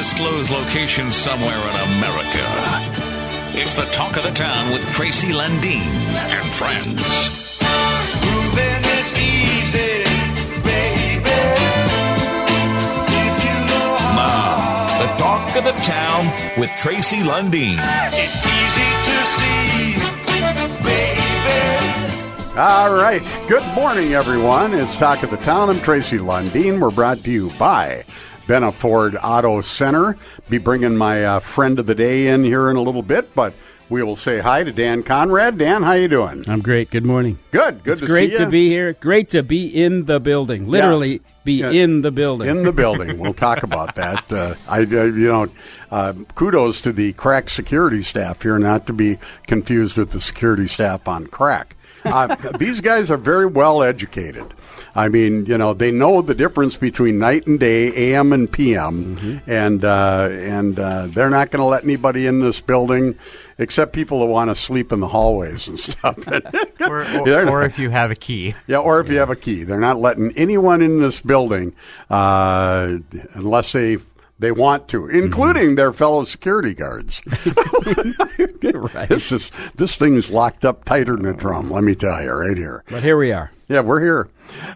undisclosed location somewhere in America. It's the talk of the town with Tracy Lundeen and friends. Moving is easy, baby. If you know how, Now, the talk of the town with Tracy Lundeen. it's easy to see, baby. All right. Good morning, everyone. It's Talk of the Town. I'm Tracy Lundeen. We're brought to you by Benna Ford Auto Center. Be bringing my uh, friend of the day in here in a little bit, but we will say hi to Dan Conrad. Dan, how you doing? I'm great. Good morning. Good. Good It's to great to be here. Great to be in the building. Literally be Yeah. in the building. in the building. We'll talk about that. Uh, I, uh, you know, uh, kudos to the crack security staff here, not to be confused with the security staff on crack. Uh, these guys are very well educated. I mean, you know, they know the difference between night and day, AM and PM, and uh, and uh, they're not going to let anybody in this building except people that want to sleep in the hallways and stuff. or, or, or if you have a key. yeah, or if you have a key, they're not letting anyone in this building uh, unless they they want to, including their fellow security guards. Right. This is this thing is locked up tighter than a drum. Let me tell you, right here. But here we are. Yeah, we're here.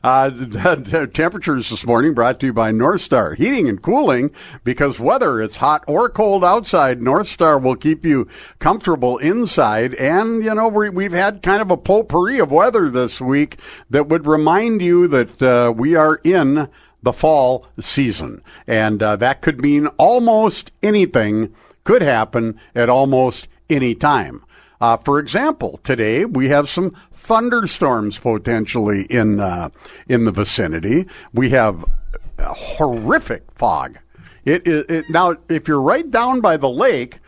Uh, temperatures this morning brought to you by North Star Heating and Cooling because whether it's hot or cold outside, North Star will keep you comfortable inside. And, you know, we, we've had kind of a potpourri of weather this week that would remind you that uh, we are in the fall season. And uh, that could mean almost anything could happen at almost any time. Uh, for example, today we have some thunderstorms potentially in uh, in the vicinity. We have horrific fog. It, it, it now if you're right down by the lake,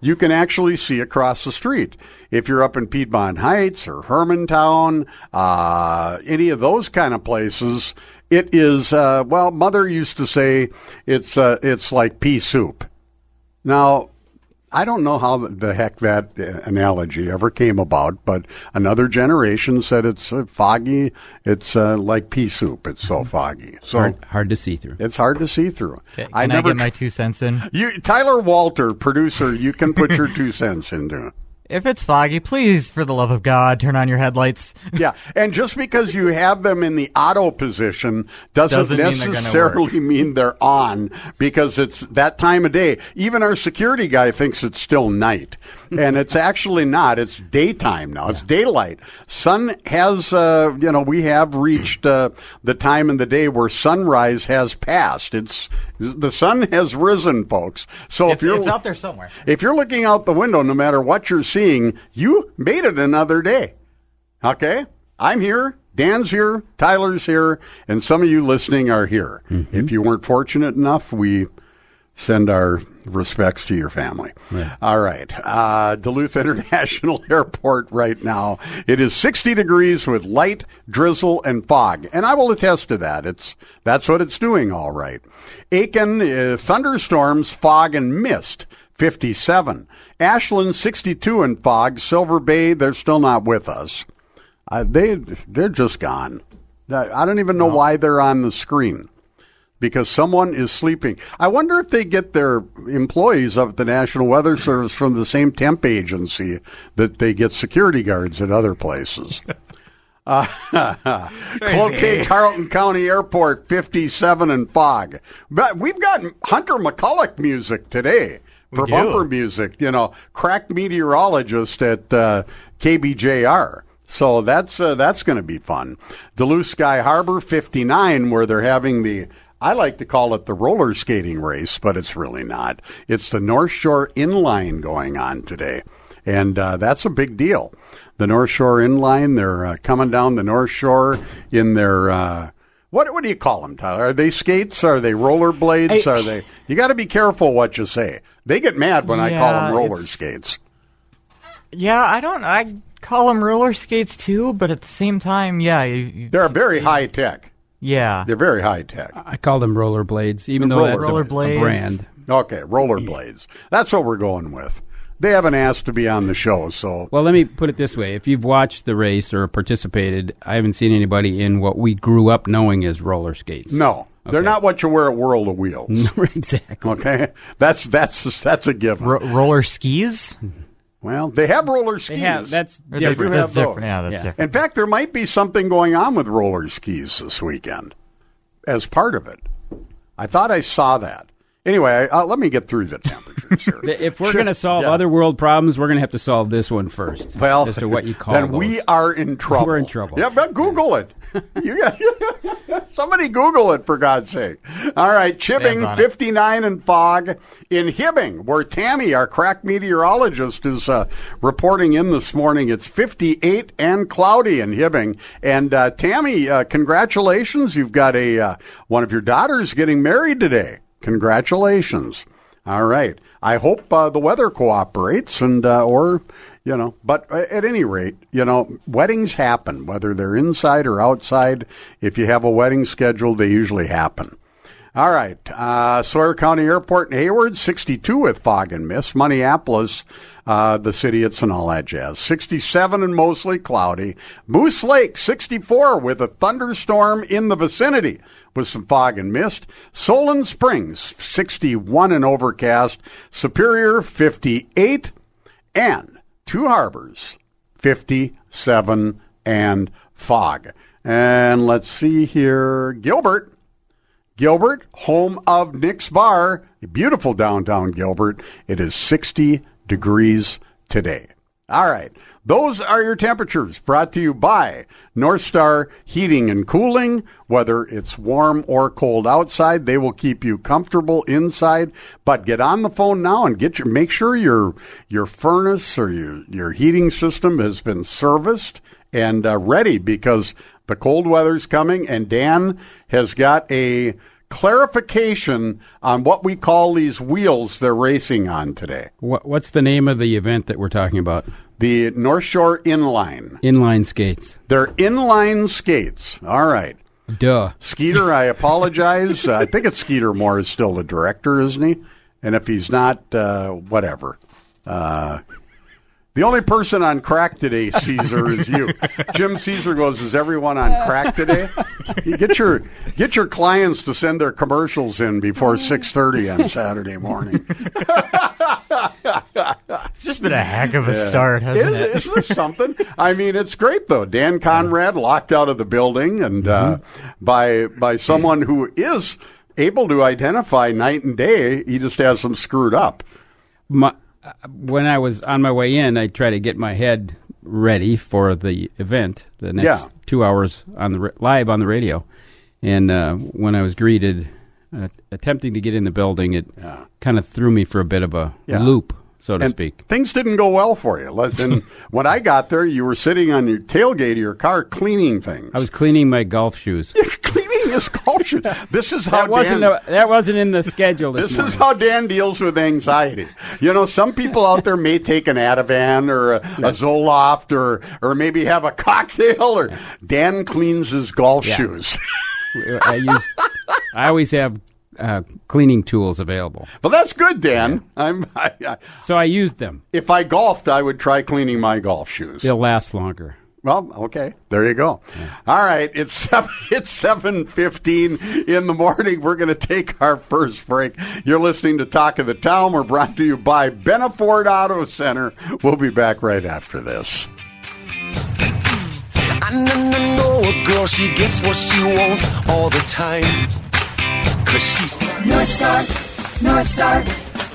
you can actually see across the street. If you're up in Piedmont Heights or Hermantown, uh, any of those kind of places, it is. Uh, well, Mother used to say it's uh, it's like pea soup. Now, I don't know how the heck that uh, analogy ever came about, but another generation said it's uh, foggy. It's uh, like pea soup. It's so foggy. So Hard, hard to see through. it's hard to see through. Can I, never get my two cents in? you, Tyler Walter, producer, you can put your two cents into. If it's foggy, please, for the love of God, turn on your headlights. Yeah, and just because you have them in the auto position doesn't, Doesn't mean necessarily mean they're on because it's that time of day. Even our security guy thinks it's still night, and it's actually not. It's daytime now. It's daylight. Sun has, uh, you know, we have reached uh, the time in the day where sunrise has passed. It's the sun has risen, folks. So It's, if you're it's out there somewhere. if you're looking out the window, no matter what you're seeing, you made it another day. Okay? I'm here. Dan's here. Tyler's here. And some of you listening are here. If you weren't fortunate enough, we send our respects to your family. All right. Uh, Duluth International Airport right now. It is 60 degrees with light drizzle and fog. And I will attest to that. It's, that's what it's doing all right. Aitkin, uh, thunderstorms, fog and mist. 57. Ashland 62 and fog. Silver Bay, they're still not with us. Uh, they they're just gone. I I don't even know why they're on the screen because someone is sleeping. I wonder if they get their employees of the National Weather Service from the same temp agency that they get security guards at other places. Uh, Cloquet, Carlton County Airport, 57 and fog. But we've got Hunter McCulloch music today for bumper music, you know, crack meteorologist at uh, KBJR. So that's uh, that's going to be fun. Duluth Sky Harbor 59, where they're having the I like to call it the roller skating race, but it's really not. It's the North Shore Inline going on today, and uh, that's a big deal. The North Shore Inline, they're uh, coming down the North Shore in their. Uh, what what do you call them, Tyler? Are they skates? Are they rollerblades? Are they? You got to be careful what you say. They get mad when I call them roller skates. Yeah, I don't. I call them roller skates too, but at the same time, yeah, you, you, They're very high tech. Yeah. They're very high tech. I call them rollerblades, even The though roller- that's a- a, Rollerblades. brand. Okay, rollerblades. That's what we're going with. they haven't asked to be on the show. So Well, let me put it this way: if you've watched the race or participated, I haven't seen anybody in what we grew up knowing as roller skates. no, they're not what you wear at World of Wheels. exactly. Okay, that's that's that's a given. Ro- roller skis? Well, they have roller skis. They have that's Or do different. have That's different. Yeah, that's Yeah. different. In fact, there might be something going on with roller skis this weekend as part of it. I thought I saw that. Anyway, uh, let me get through the temperatures here. If we're going to solve Yeah. other world problems, we're going to have to solve this one first. Well, as to what you call then those. we are in trouble. We're in trouble. Yeah, but Google it. you got somebody Google it for God's sake. All right, Chipping Hands on it. 59 and fog in Hibbing, where Tammy, our crack meteorologist, is uh, reporting in this morning. It's 58 and cloudy in Hibbing. And uh, Tammy, uh, congratulations! You've got a uh, one of your daughters getting married today. Congratulations. All right. I hope uh, the weather cooperates and uh, or you know, but at any rate, you know, weddings happen whether they're inside or outside. If you have a wedding scheduled, they usually happen. All right. Uh, Sawyer County Airport in Hayward, 62 with fog and mist. Minneapolis, uh, the city, it's and all that jazz. 67 and mostly cloudy. Moose Lake, 64 with a thunderstorm in the vicinity with some fog and mist. Solon Springs, 61 and overcast. Superior, 58. And Two Harbors, 57 and fog. And let's see here. Gilbert, Gilbert, home of Nick's Bar, beautiful downtown Gilbert. It is 60 degrees today. All right. Those are your temperatures brought to you by North Star Heating and Cooling. Whether it's warm or cold outside, they will keep you comfortable inside. But get on the phone now and get your make sure your your furnace or your your heating system has been serviced and uh, ready because the cold weather's coming and Dan has got a clarification on what we call these wheels they're racing on today. What, what's the name of the event that we're talking about? The North Shore Inline. Inline skates. They're inline skates. All right. Duh. Skeeter, I apologize. Uh, I think it's Skeeter Moore is still the director, isn't he? And if he's not, uh, whatever. Uh, the only person on crack today, Caesar, is you. Jim Caesar goes, "Is everyone on crack today?" You get your get your clients to send their commercials in before six thirty on Saturday morning. It's just been a heck of a start, hasn't it? Isn't it something? I mean, it's great though. Dan Conrad locked out of the building, and uh, by by someone who is able to identify night and day. He just has them screwed up. My, uh, when I was on my way in, I tried to get my head ready for the event, the next Yeah. two hours on the live on the radio. And uh, when I was greeted, uh, attempting to get in the building, it kind of threw me for a bit of a Yeah. loop, so to And speak. things didn't go well for you. And when I got there, you were sitting on your tailgate of your car cleaning things. I was cleaning my golf shoes. cleaning his culture. This is how That wasn't Dan, a, that wasn't in the schedule this, This is how Dan deals with anxiety. You know, some people out there may take an Ativan or a, a Zoloft or or maybe have a cocktail. Or Dan cleans his golf shoes. I use. I always have uh, cleaning tools available, Well, that's good, Dan. I'm. I, I, so I used them. if I golfed, I would try cleaning my golf shoes. They'll last longer. Well, okay, there you go. All right, it's seven, it's seven fifteen in the morning. We're going to take our first break. You're listening to Talk of the Town. We're brought to you by Benaford Auto Center. We'll be back right after this. I know, know, know a girl, she gets what she wants all the time. Cause she's North Star, North Star,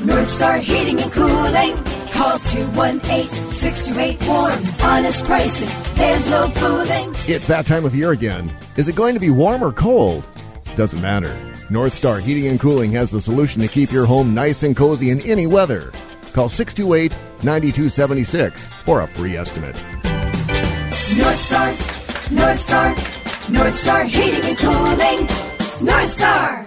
North Star Heating and Cooling. Call 218-628-WARM. Honest prices, there's no fooling. It's that time of year again. Is it going to be warm or cold? Doesn't matter. North Star Heating and Cooling has the solution to keep your home nice and cozy in any weather. Call 628 9276 for a free estimate. North Star, North Star, North Star Heating and Cooling. North Star.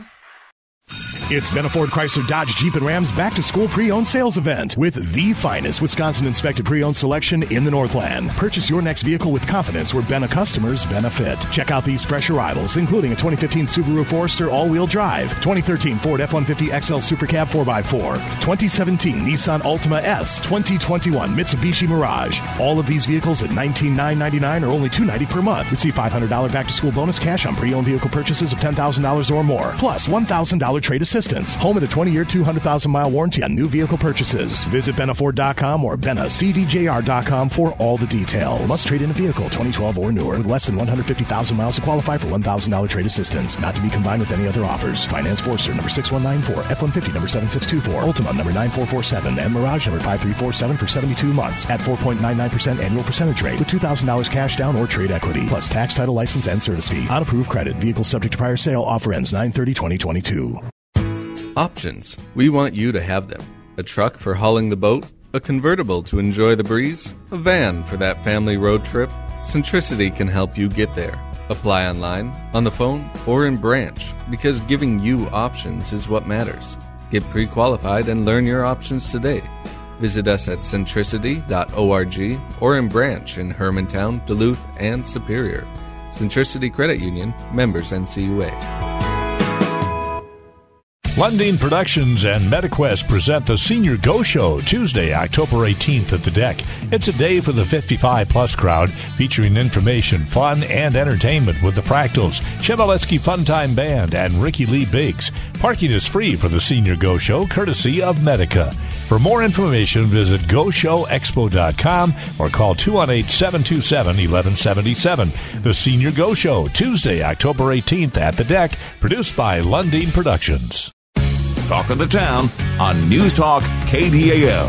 It's Benaford Chrysler Dodge Jeep and Rams back to school pre-owned sales event with the finest Wisconsin inspected pre-owned selection in the Northland. Purchase your next vehicle with confidence where Bena customers benefit. Check out these fresh arrivals, including a 2015 Subaru Forester all-wheel drive, 2013 Ford F-150 XL Super Cab 4x4, 2017 Nissan Altima S, 2021 Mitsubishi Mirage. All of these vehicles at 19,999 or only 290 per month. Receive $500 back to school bonus cash on pre-owned vehicle purchases of $10,000 or more, plus $1,000 trade assistance. Home of the 20-year, 200,000-mile warranty on new vehicle purchases. Visit Benaford.com or BenaCDJR.com for all the details. Must trade in a vehicle 2012 or newer with less than 150,000 miles to qualify for $1,000 trade assistance. Not to be combined with any other offers. Finance Forester number 6194, F-150 number 7624, Altima number 9447, and Mirage number 5347 for 72 months at 4.99% annual percentage rate with $2,000 cash down or trade equity, plus tax, title, license, and service fee. On approved credit. Vehicle subject to prior sale. Offer ends 930 2022. Options. We want you to have them. A truck for hauling the boat, a convertible to enjoy the breeze, a van for that family road trip. Centricity can help you get there. Apply online, on the phone, or in branch because giving you options is what matters. Get pre qualified and learn your options today. Visit us at centricity.org or in branch in Hermantown, Duluth, and Superior. Centricity Credit Union, members NCUA. Lundeen Productions and MediQuest present the Senior Go Show Tuesday, October 18th at the deck. It's a day for the 55 plus crowd featuring information, fun, and entertainment with the Fractals, Chevaletsky Funtime Band, and Ricky Lee Biggs. Parking is free for the Senior Go Show courtesy of Medica. For more information, visit GoShowExpo.com or call 218 727 1177. The Senior Go Show, Tuesday, October 18th at the deck, produced by Lundeen Productions. Talk of the Town on News Talk KDAL.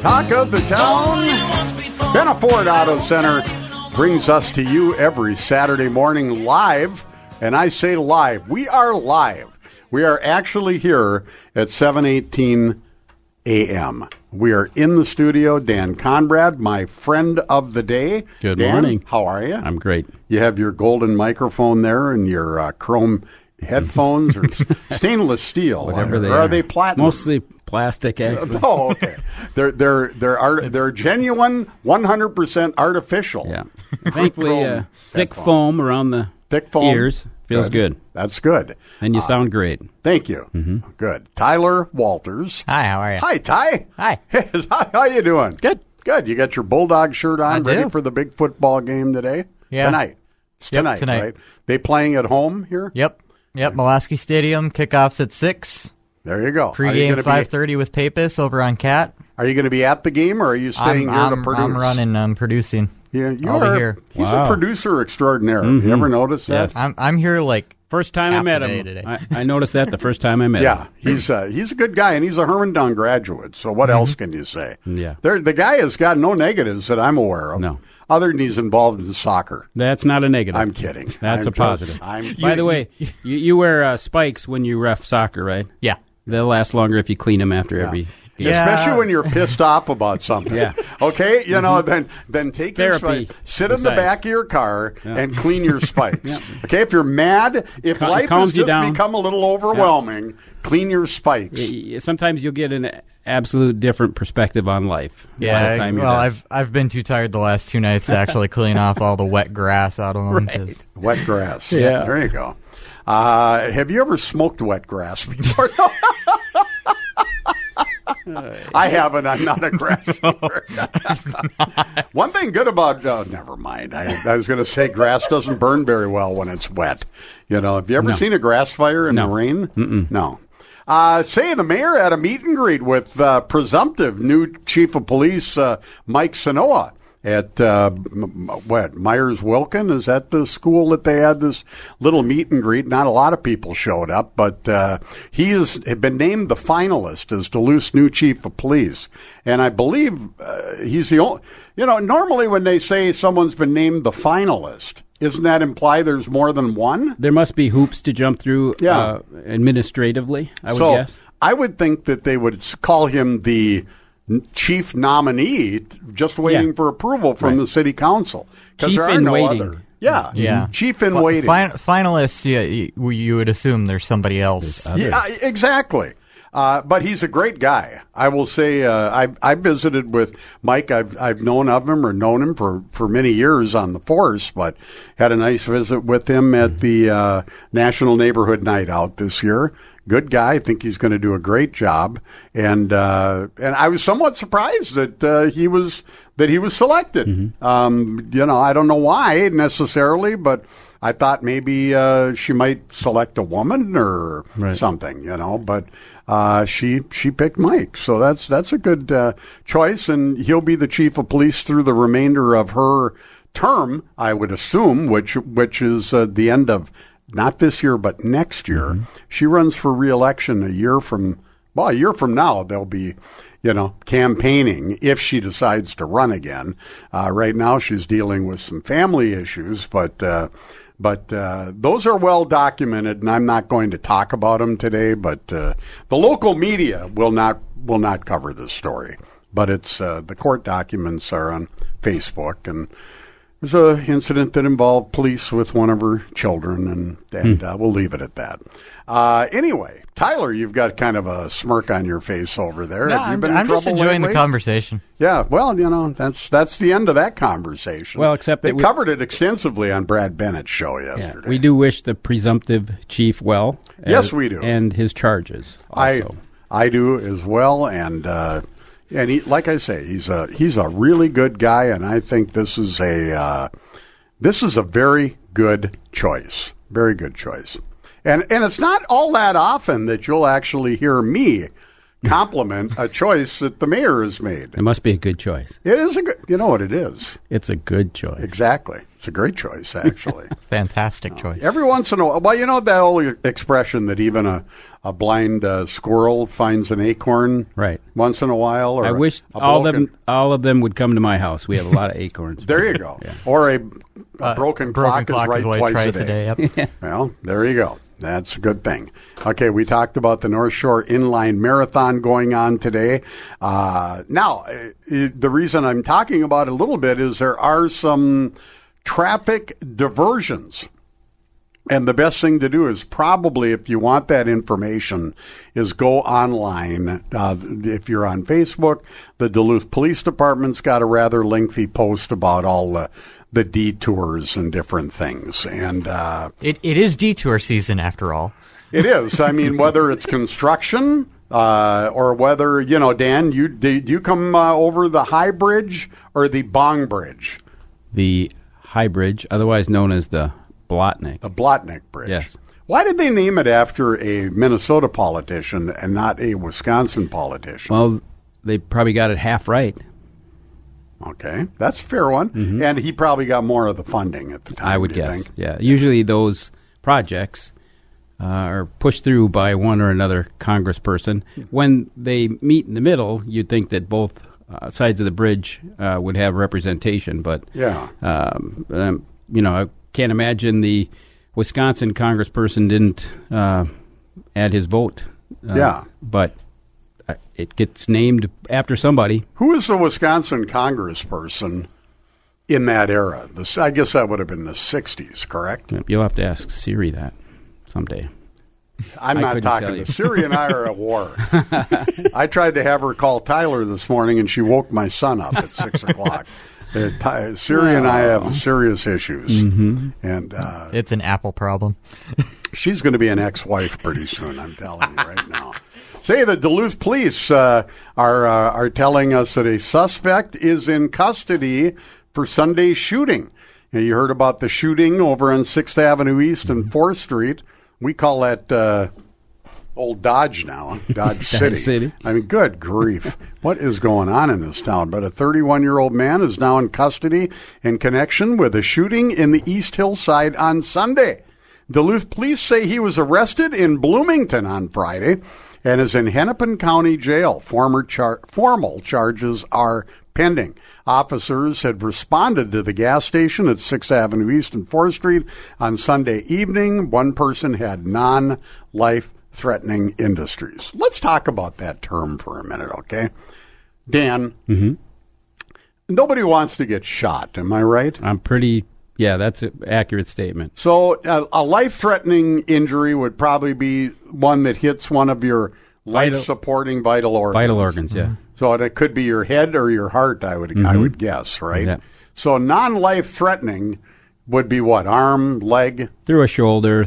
Talk of the town. Benaford Auto Center brings us to you every Saturday morning live. And I say live. We are live. We are actually here at 718 a.m. We are in the studio. Dan Conrad, my friend of the day. Good Dan, morning. How are you? I'm great. You have your golden microphone there and your uh, chrome headphones or stainless steel. Whatever or, they or are. they platinum? Mostly plastic, actually. Oh, okay. They're they're they're art, they're genuine, one hundred percent artificial. Yeah. Thankfully, Chrome uh, thick headphones. foam around the Thick foam. ears feels good. That's good. And you sound great. Thank you. Mm-hmm. Good. Tyler Walters. Hi, how are you? Hi, Ty. Hi. How, how you doing? Good. Good. You got your Bulldog shirt on, I ready do. for the big football game today? Yeah. Tonight. It's Yep, tonight, tonight. right? They playing at home here? Yep. Yep. Malosky Stadium kickoffs at six. There you go. Are you Pregame gonna Be, with Papis over on Cat. are you going to be at the game, or are you staying I'm, here I'm, to produce? I'm running. I'm producing. Yeah, you I'll be are. here. He's Wow. a producer extraordinaire. Mm-hmm. You ever noticed that? Yes. I'm I'm here like First time I met him. today. I, I noticed that the first time I met Yeah, him. Yeah, he's uh, he's a good guy, and he's a Hermantown graduate. So what else can you say? Mm-hmm. Yeah. there the guy has got no negatives that I'm aware of. No. other than he's involved in soccer. That's not a negative. I'm kidding. That's I'm a positive. I'm, By the way, you, you wear uh, spikes when you ref soccer, right? yeah. They'll last longer if you clean them after every. Yeah. Especially when you're pissed off about something. Yeah. Okay, you know, then then take your Therapy spike, sit in the back of your car Yeah. and clean your spikes. Okay, if you're mad, if Cal- life calms has you just down. become a little overwhelming, clean your spikes. Y- y- Sometimes you'll get an absolute different perspective on life. by Yeah, the time you're well. I've I've been too tired the last two nights to actually clean off all the wet grass out of them. 'cause- Wet grass. Yeah. There you go. Uh, have you ever smoked wet grass before? I haven't. I'm not a grass smoker. One thing good about oh, never mind. I, I was going to say grass doesn't burn very well when it's wet. You know, have you ever No. seen a grass fire in No. the rain? Mm-mm. No. Uh, say the mayor had a meet and greet with uh, presumptive new chief of police uh, Mike Ceynowa at uh, what Myers Wilkin is that the school that they had this little meet and greet. Not a lot of people showed up, but uh, he has been named the finalist as Duluth's new chief of police, and I believe uh, he's the only. You know, normally when they say someone's been named the finalist, isn't that imply there's more than one? there must be hoops to jump through Yeah. uh, administratively, I would so guess. I would think that they would call him the chief nominee, just waiting Yeah. for approval from Right. the city council. 'Cause Chief there are in no waiting. other. Yeah, Yeah. chief in Fi- waiting. fin- finalist, yeah, you, you would assume there's somebody else. Yeah, exactly. Uh, but he's a great guy. I will say uh, I I visited with Mike. I've I've known of him or known him for, for many years on the force, but had a nice visit with him at the uh, National Neighborhood Night Out this year. Good guy. I think he's going to do a great job. And uh, and I was somewhat surprised that uh, he was that he was selected. Um, you know, I don't know why necessarily, but I thought maybe uh, she might select a woman or Right. something, you know. But uh, she she picked Mike, so that's that's a good uh, choice, and he'll be the chief of police through the remainder of her term, I would assume, which which is uh, the end of not this year but next year. She runs for reelection a year from well, a year from now. They'll be. You know, campaigning if she decides to run again. Uh, right now, she's dealing with some family issues, but uh, but uh, those are well documented, and I'm not going to talk about them today. But uh, the local media will not will not cover this story. But it's uh, the court documents are on Facebook, and there's a incident that involved police with one of her children, and and uh, we'll leave it at that. Uh, anyway, Tyler, you've got kind of a smirk on your face over there. No, Have you I'm, been in I'm just enjoying lately? the conversation. Yeah, well, you know, that's that's the end of that conversation. Well, except they that we- covered it extensively on Brad Bennett's show Yeah, yesterday. we do wish the presumptive chief well. Yes, as- we do. and his charges. Also. I I do as well, and uh, and he, like I say, he's a he's a really good guy, and I think this is a uh, this is a very good choice, very good choice, and and it's not all that often that you'll actually hear me compliment a choice that the mayor has made. it must be a good choice. It is a good, you know what it is It's a good choice. exactly. It's a great choice, actually. Fantastic choice. Every once in a while, well, you know that old expression that even a, a blind uh, squirrel finds an acorn, Right. Once in a while, or I a- wish a all of broken- them all of them would come to my house. We have a lot of acorns. There you go. Or a, a Uh, broken, broken clock, is right twice, a day. Yep. Well, there you go. That's a good thing. Okay, we talked about the North Shore Inline Marathon going on today. Uh, now, uh, the reason I'm talking about it a little bit is there are some traffic diversions. And the best thing to do is probably, if you want that information, is go online. Uh, if you're on Facebook, the Duluth Police Department's got a rather lengthy post about all the, the detours and different things. And uh, It, it is detour season after all. it is. I mean, whether it's construction uh, or whether you know, Dan, you do, do you come uh, over the High Bridge or the Bong Bridge, The High Bridge, otherwise known as the Blatnik. the Blatnik Bridge? Yes. Why did they name it after a Minnesota politician and not a Wisconsin politician? Well, they probably got it half right. Okay, that's a fair one. And he probably got more of the funding at the time. Mm-hmm. I would guess. think? Yeah. Usually those projects uh, are pushed through by one or another congressperson. When they meet in the middle, you'd think that both uh, sides of the bridge uh, would have representation, but Yeah. um, um, you know, I can't imagine the Wisconsin congressperson didn't uh, add his vote. Uh, Yeah. but uh, it gets named after somebody. Who is the Wisconsin congressperson in that era? The, I guess that would have been the '60s, correct? You'll have to ask Siri that someday. I'm not talking tell you. to Siri and I are at war. I tried to have her call Tyler this morning, and she woke my son up at six o'clock. Uh, Ty, Siri and I have serious issues, Mm-hmm. and uh, It's an Apple problem. she's going to be an ex-wife pretty soon. I'm telling you right now. Say the Duluth police uh, are uh, are telling us that a suspect is in custody for Sunday's shooting. Now, you heard about the shooting over on Sixth Avenue East and Fourth Street. We call that uh, old Dodge now, Dodge City. City. I mean, good grief. What is going on in this town? But a 31 year old man is now in custody in connection with a shooting in the East Hillside on Sunday. Duluth police say he was arrested in Bloomington on Friday and is in Hennepin County Jail. Former char- formal charges are pending. Officers had responded to the gas station at 6th Avenue East and 4th Street on Sunday evening. One person had non life threatening industries. Let's talk about that term for a minute, okay? Dan, Mhm. nobody wants to get shot. Am I right? I'm pretty. Yeah, that's an accurate statement. So a, a life-threatening injury would probably be one that hits one of your Vital- life-supporting vital organs. Vital organs, yeah. So it could be your head or your heart. I would I Mhm. would guess, right? Yeah. So non-life-threatening would be what? Arm, leg. Through a shoulder,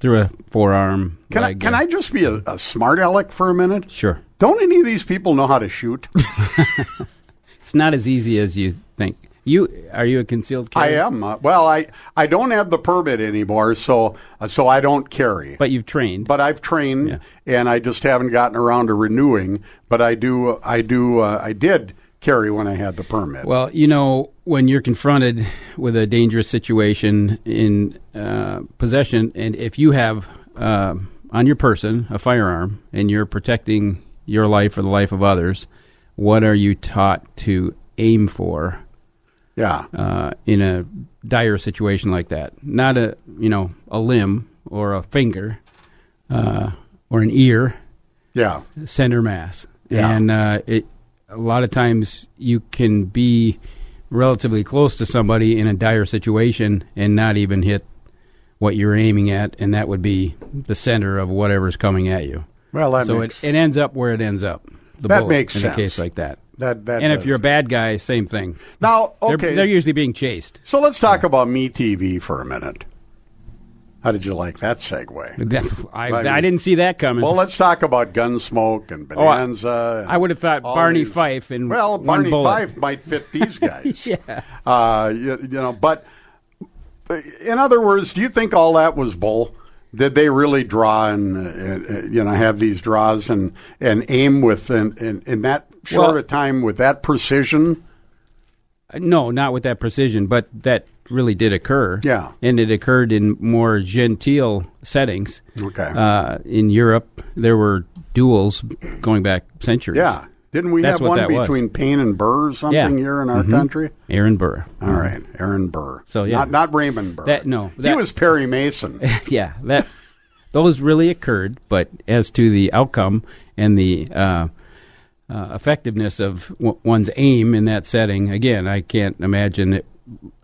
through a forearm. Can leg, I can yeah. I just be a, a smart aleck for a minute? Sure. Don't any of these people know how to shoot? It's not as easy as you think. You are you a concealed carry? I am. Uh, well, I I don't have the permit anymore, so uh, so I don't carry. But you've trained. But I've trained, and I just haven't gotten around to renewing. But I do. I do. Uh, I did carry when I had the permit. Well, you know, when you're confronted with a dangerous situation in uh, possession, and if you have uh, on your person a firearm and you're protecting your life or the life of others, what are you taught to aim for? Yeah. Uh, in a dire situation like that, not a you know a limb or a finger uh, or an ear. Yeah. Center mass. Yeah. And uh, it a lot of times you can be relatively close to somebody in a dire situation and not even hit what you're aiming at, and that would be the center of whatever's coming at you. Well, so makes- it, it ends up where it ends up. The That bullet makes in sense. a case like that. That- that and does. if you're a bad guy, same thing. Now, They're- okay. they're, usually being chased. So let's talk about Me TV for a minute. How did you like that segue? I, I mean- I didn't see that coming. Well, let's talk about Gunsmoke and Oh, I- Bonanza. I would have thought Barney these- Fife and Well, Barney bullet. Fife might fit these guys. yeah. Uh, you, you know, but in other words, do you think all that was bull? Did they really draw and uh, uh, you know have these draws and and aim with in, in, in that short Well- a time with that precision? No, not with that precision, but that really did occur. Yeah. And it occurred in more genteel settings. Okay. Uh, in Europe, there were duels going back centuries. Yeah, didn't we That's have one that was. between Payne and Burr or something Yeah. here in our Mhm. country? Aaron Burr. All right, Aaron Burr. So, yeah. not not Raymond Burr. That- no, he that- was Perry Mason. yeah, that those really occurred, but as to the outcome and the uh, uh, effectiveness of w- one's aim in that setting, again, I can't imagine it.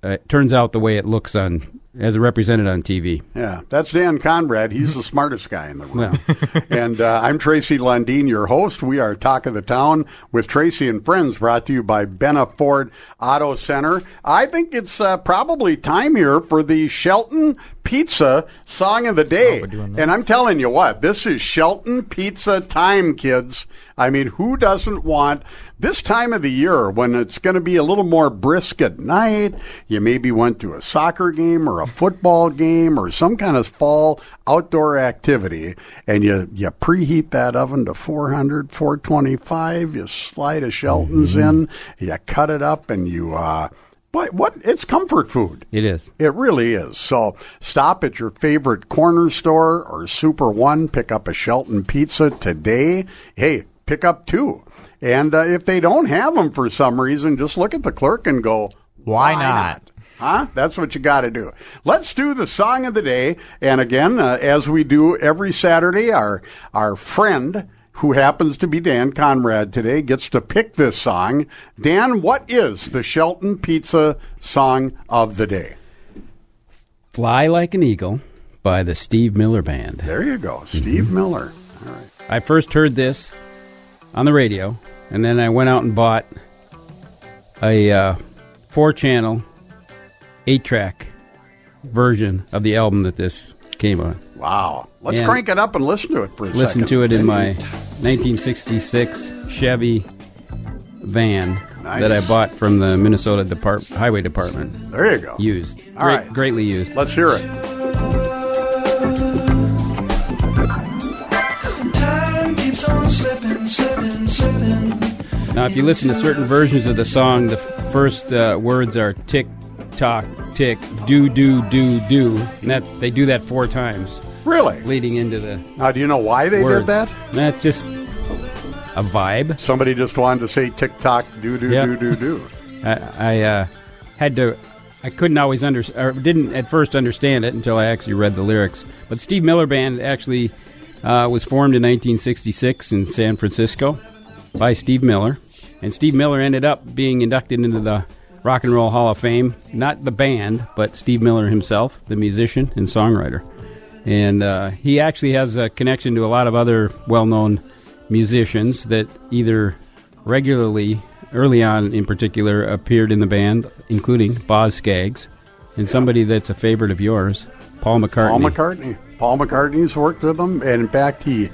Uh, it turns out the way it looks on as represented on TV. Yeah, that's Dan Conrad. He's the smartest guy in the room. Well. and uh, I'm Tracy Lundeen, your host. We are Talk of the Town with Tracy and Friends, brought to you by Benna Ford Auto Center. I think it's uh, probably time here for the Shelton Pizza Song of the Day. and I'm telling you what, this is Shelton Pizza time, kids. I mean, who doesn't want this time of the year when it's going to be a little more brisk at night? You maybe went to a soccer game or a football game or some kind of fall outdoor activity, and you, you preheat that oven to 400, 425. You slide a Shelton's in, you cut it up, and you. Uh, but what? It's comfort food. It is. It really is. So stop at your favorite corner store or Super One. Pick up a Shelton pizza today. Hey, pick up two. And uh, if they don't have them for some reason, just look at the clerk and go, Why not? Huh? That's what you got to do. Let's do the song of the day. And again, uh, as we do every Saturday, our our friend who happens to be Dan Conrad today gets to pick this song. Dan, what is the Shelton Pizza song of the day? Fly Like an Eagle by the Steve Miller Band. There you go, Steve Miller. All right. I first heard this on the radio, and then I went out and bought a uh, four channel, eight track version of the album that this came on. Wow. Let's And crank it up and listen to it for a Listen second. to it in my 1966 Chevy van Nice. that I bought from the Minnesota Depart- Highway Department. There you go. Used. All Great- right. Greatly used. Let's hear it. Time keeps on slipping, slipping, slipping. Now, if you listen to certain versions of the song, the first uh, words are tick, tock, tick, do, do, do, do. And that they do that four times. Really? Leading into the. Now, do you know why they did that? That's just a vibe. Somebody just wanted to say tick tock, do do Yep. do do do. I, I uh, had to. I couldn't always under, or didn't at first understand it until I actually read the lyrics. But Steve Miller Band actually uh, was formed in 1966 in San Francisco by Steve Miller, And Steve Miller ended up being inducted into the Rock and Roll Hall of Fame. Not the band, but Steve Miller himself, the musician and songwriter. And uh, he actually has a connection to a lot of other well known musicians that either regularly, early on in particular, appeared in the band, including Boz Skaggs, and somebody that's a favorite of yours, Paul McCartney. Paul McCartney. Paul McCartney's worked with them, and in fact, he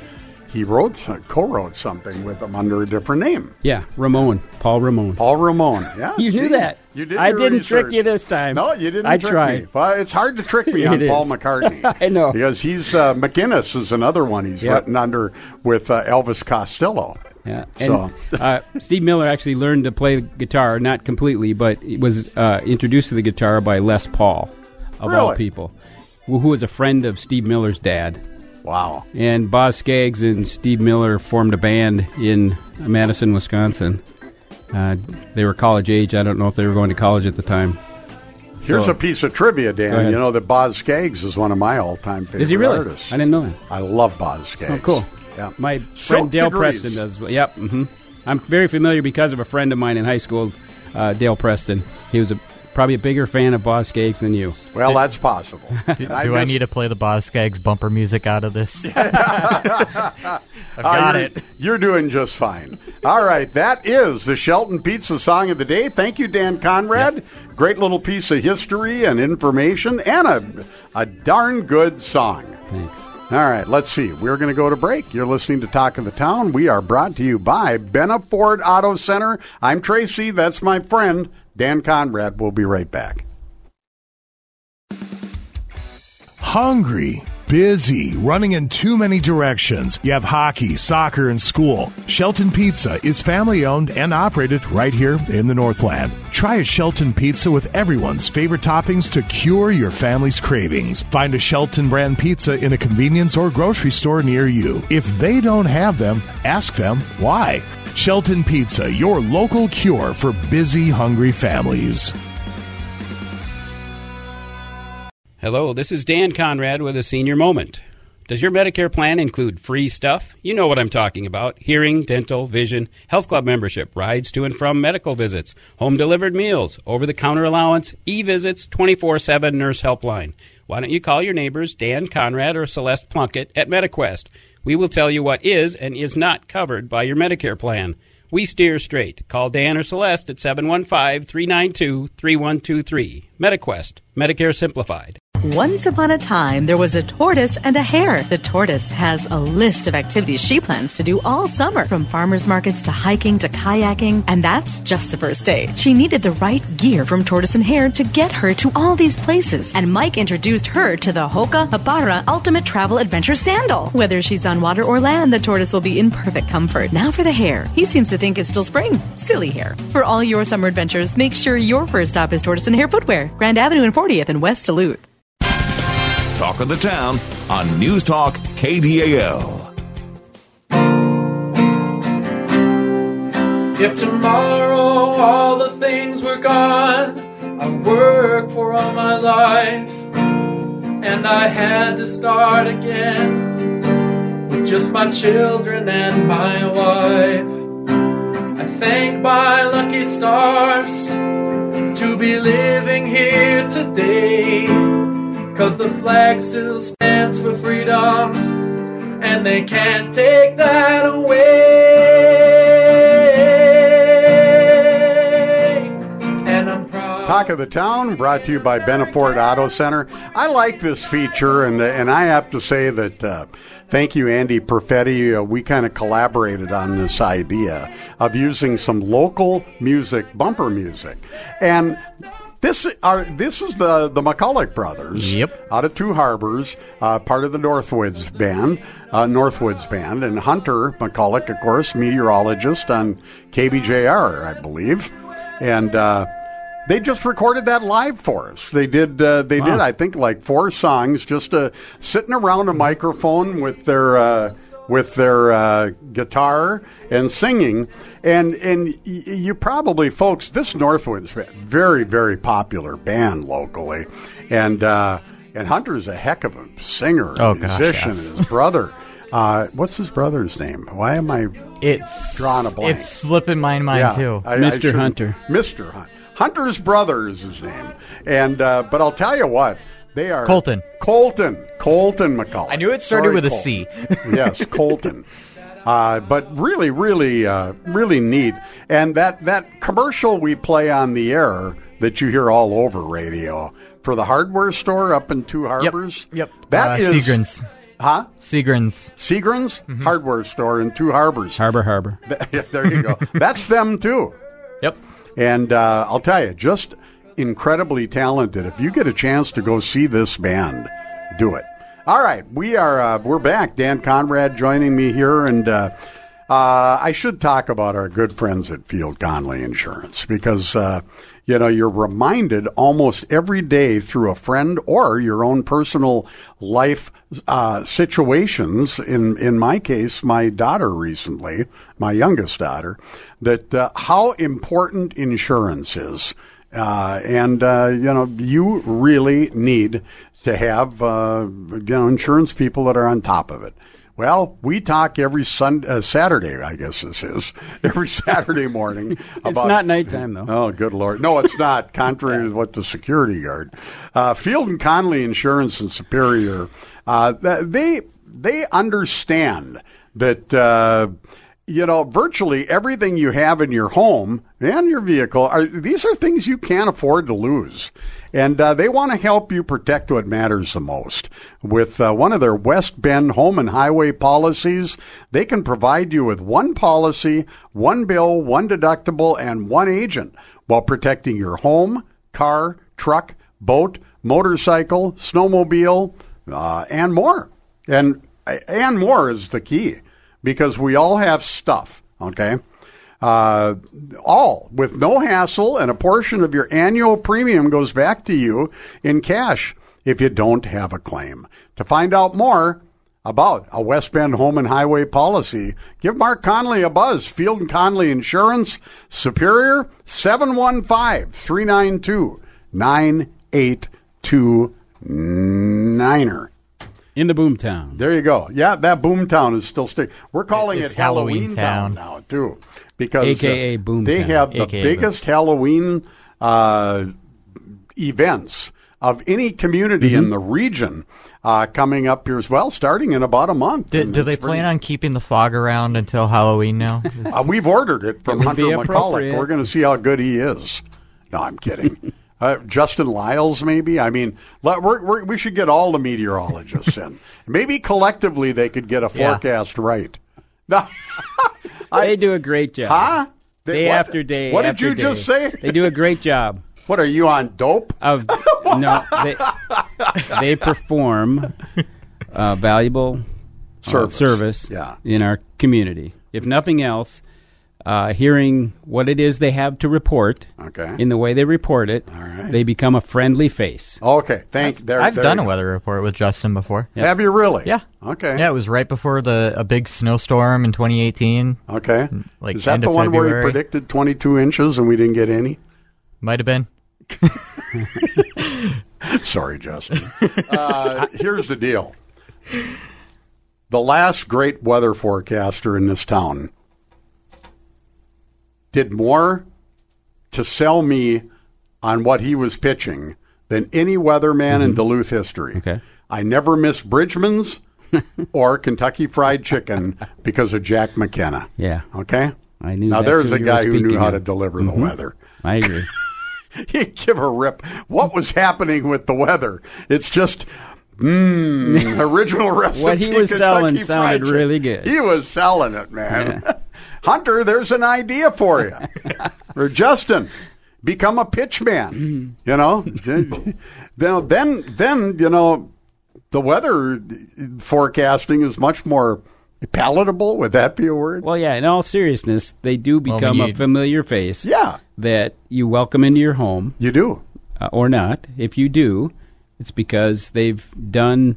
he wrote co-wrote something with them under a different name. Yeah, Ramon. Paul Ramon. Paul Ramon. Yeah, You knew that. You did. I didn't trick you this time. No, you didn't. I trick tried. Me. Well, it's hard to trick me on Paul. McCartney. I know. because he's uh, McInnes is another one he's Yep. written under with uh, Elvis Costello. Yeah, So- uh, Steve Miller actually learned to play guitar, not completely, but was uh, introduced to the guitar by Les Paul, of all people, who, who was a friend of Steve Miller's dad. Wow. And Boz Skaggs and Steve Miller formed a band in Madison, Wisconsin. Uh, they were college age. I don't know if they were going to college at the time. Here's So- a piece of trivia, Dan. You know that Boz Skaggs is one of my all-time favorite Is he really? artists. I didn't know that. I love Boz Skaggs. Oh, cool. Yeah. My Silk friend Dale Degrees. Preston does. Yep. hmm I'm very familiar because of a friend of mine in high school, uh, Dale Preston. He was a, probably a bigger fan of Boz Skaggs than you. Well, that's possible. Do, And I do I need to play the Boz Skaggs bumper music out of this? I've Uh, got you're, it. You're doing just fine. All right, that is the Shelton Pizza Song of the Day. Thank you, Dan Conrad. Great little piece of history and information, and a, a darn good song. Thanks. All right, let's see. We're going to go to break. You're listening to Talk of the Town. We are brought to you by Ford Auto Center. I'm Tracy. That's my friend, Dan Conrad. We'll be right back. Hungry, busy, running in too many directions. You have hockey, soccer, and school. Shelton Pizza is family owned and operated right here in the Northland. Try a Shelton Pizza with everyone's favorite toppings to cure your family's cravings. Find a Shelton brand pizza in a convenience or grocery store near you. If they don't have them, ask them why. Shelton Pizza, your local cure for busy, hungry families. Hello, this is Dan Conrad with a senior moment. Does your Medicare plan include free stuff? You know what I'm talking about hearing, dental, vision, health club membership, rides to and from medical visits, home delivered meals, over the counter allowance, e visits, 24 7 nurse helpline. Why don't you call your neighbors Dan Conrad or Celeste Plunkett at MediQuest? We will tell you what is and is not covered by your Medicare plan. We steer straight. Call Dan or Celeste at 715 392 3123. MediQuest, Medicare Simplified. Once upon a time, there was a tortoise and a hare. The tortoise has a list of activities she plans to do all summer, from farmers markets to hiking to kayaking, and that's just the first day. She needed the right gear from Tortoise and Hare to get her to all these places, and Mike introduced her to the Hoka Hopara Ultimate Travel Adventure Sandal. Whether she's on water or land, the tortoise will be in perfect comfort. Now for the hare. He seems to think it's still spring. Silly hare. For all your summer adventures, make sure your first stop is Tortoise and Hare Footwear, Grand Avenue and 40th in West Duluth. Talk of the Town on News Talk KDAL. If tomorrow all the things were gone, I worked for all my life, and I had to start again with just my children and my wife. I thank my lucky stars to be living here today, cause the flag still stands for freedom, and they can't take that away. And I'm proud. Talk of the Town, brought to you by Benna Ford Auto Center. I like this feature, and and I have to say that uh, thank you, Andy Perfetti. Uh, we kind of collaborated on this idea of using some local music, bumper music, and. This are this is the the McCulloch brothers. Yep. Out of Two Harbors, uh, part of the Northwoods band, uh, Northwoods band, and Hunter McCulloch, of course, meteorologist on KBJR, I believe, and uh, they just recorded that live for us. They did. Uh, they did. I think like four songs, just uh, sitting around a microphone with their uh, with their uh, guitar and singing. And and you probably folks, this Northwoods very very popular band locally, and uh, and Hunter's a heck of a singer, Oh, and gosh, musician, yes. and his brother. Uh, what's his brother's name? Why am I It's drawing a blank? It's slipping my mind Yeah, too. I- I Mr. should- Hunter. Mr. Hunt. Hunter's brother is his name. And uh, but I'll tell you what, they are Colton. Colton. Colton McCulloch. I knew it started Sorry, with a Colton. C. yes, Colton. Uh, but really, really, uh, really neat. And that, that commercial we play on the air that you hear all over radio for the hardware store up in Two Harbors. Yep. That Uh, is Seagram's. Huh? Seagram's. Seagram's Mm-hmm. hardware store in Two Harbors. Harbor Harbor. There you go. That's them too. Yep. And uh, I'll tell you, just incredibly talented. If you get a chance to go see this band, do it. All right, we are uh, we're back. Dan Conrad joining me here, and uh, uh, I should talk about our good friends at Field Conley Insurance because uh, you know you're reminded almost every day through a friend or your own personal life uh, situations. In in my case, my daughter recently, my youngest daughter, that uh, how important insurance is. Uh, and uh, you know you really need to have uh, you know insurance people that are on top of it. Well, we talk every Sunday, uh, Saturday, I guess this is every Saturday morning. It's not nighttime, though. Oh, good lord! No, it's not. Contrary to what the security guard, uh, Field and Conley Insurance in Superior, uh, they they understand that. You know, virtually everything you have in your home and your vehicle are these are things you can't afford to lose, and uh, they want to help you protect what matters the most. With uh, one of their West Bend home and highway policies, they can provide you with one policy, one bill, one deductible, and one agent while protecting your home, car, truck, boat, motorcycle, snowmobile, uh, and more. And and more is the key because we all have stuff, okay? Uh, all with no hassle, and a portion of your annual premium goes back to you in cash if you don't have a claim. To find out more about a West Bend home and highway policy, give Mark Conley a buzz. Field and Conley Insurance, Superior, 715 392 9829er. In the boomtown. There you go. Yeah, that Boomtown is still sticking. We're calling It's it Halloween, Halloween Town Town. now too, because AKA uh, Boomtown. They have the AKA biggest Halloween uh, events of any community Mm-hmm. in the region uh, coming up here as well, starting in about a month. Do, do they it's pretty- plan on keeping the fog around until Halloween now? Uh, we've ordered it from It Hunter be McCulloch. We're going to see how good he is. No, I'm kidding. Uh, Justin Lyles, maybe. I mean, let, we're, we're, we should get all the meteorologists in. Maybe collectively they could get a Yeah. forecast right. No, they do a great job. Huh? They- Day what- after day. what did after you day. just say? They do a great job what are you on dope? of no. They, they perform uh, valuable uh, Service. service Yeah. in our community. If nothing else, uh, hearing what it is they have to report Okay. in the way they report it, right. they become a friendly face. Okay, thank. There, I've there done you a go. weather report with Justin before. Have you really? Yeah. Okay. Yeah, it was right before the a big snowstorm in 2018. Okay. Like Is that the of one where he predicted 22 inches and we didn't get any? Might have been. Sorry, Justin. uh, here's the deal. The last great weather forecaster in this town did more to sell me on what he was pitching than any weatherman in Duluth history. Mm-hmm. Okay. I never missed Bridgeman's or Kentucky Fried Chicken because of Jack McKenna. Yeah, Okay? I knew. Now, there's a guy who knew how of. to deliver Mhm. the weather. I agree. He'd give a rip. What was happening with the weather? It's just, mmm, original recipe. What he was Kentucky selling sounded really good. He was selling it, man. Hunter, there's an idea for you. or Justin, become a pitch man. You know, then, then, then, you know, the weather forecasting is much more palatable. Would that be a word? Well, yeah. In all seriousness, they do Well, become a familiar face. Yeah, that you welcome into your home, you do. uh, or not. If you do, it's because they've done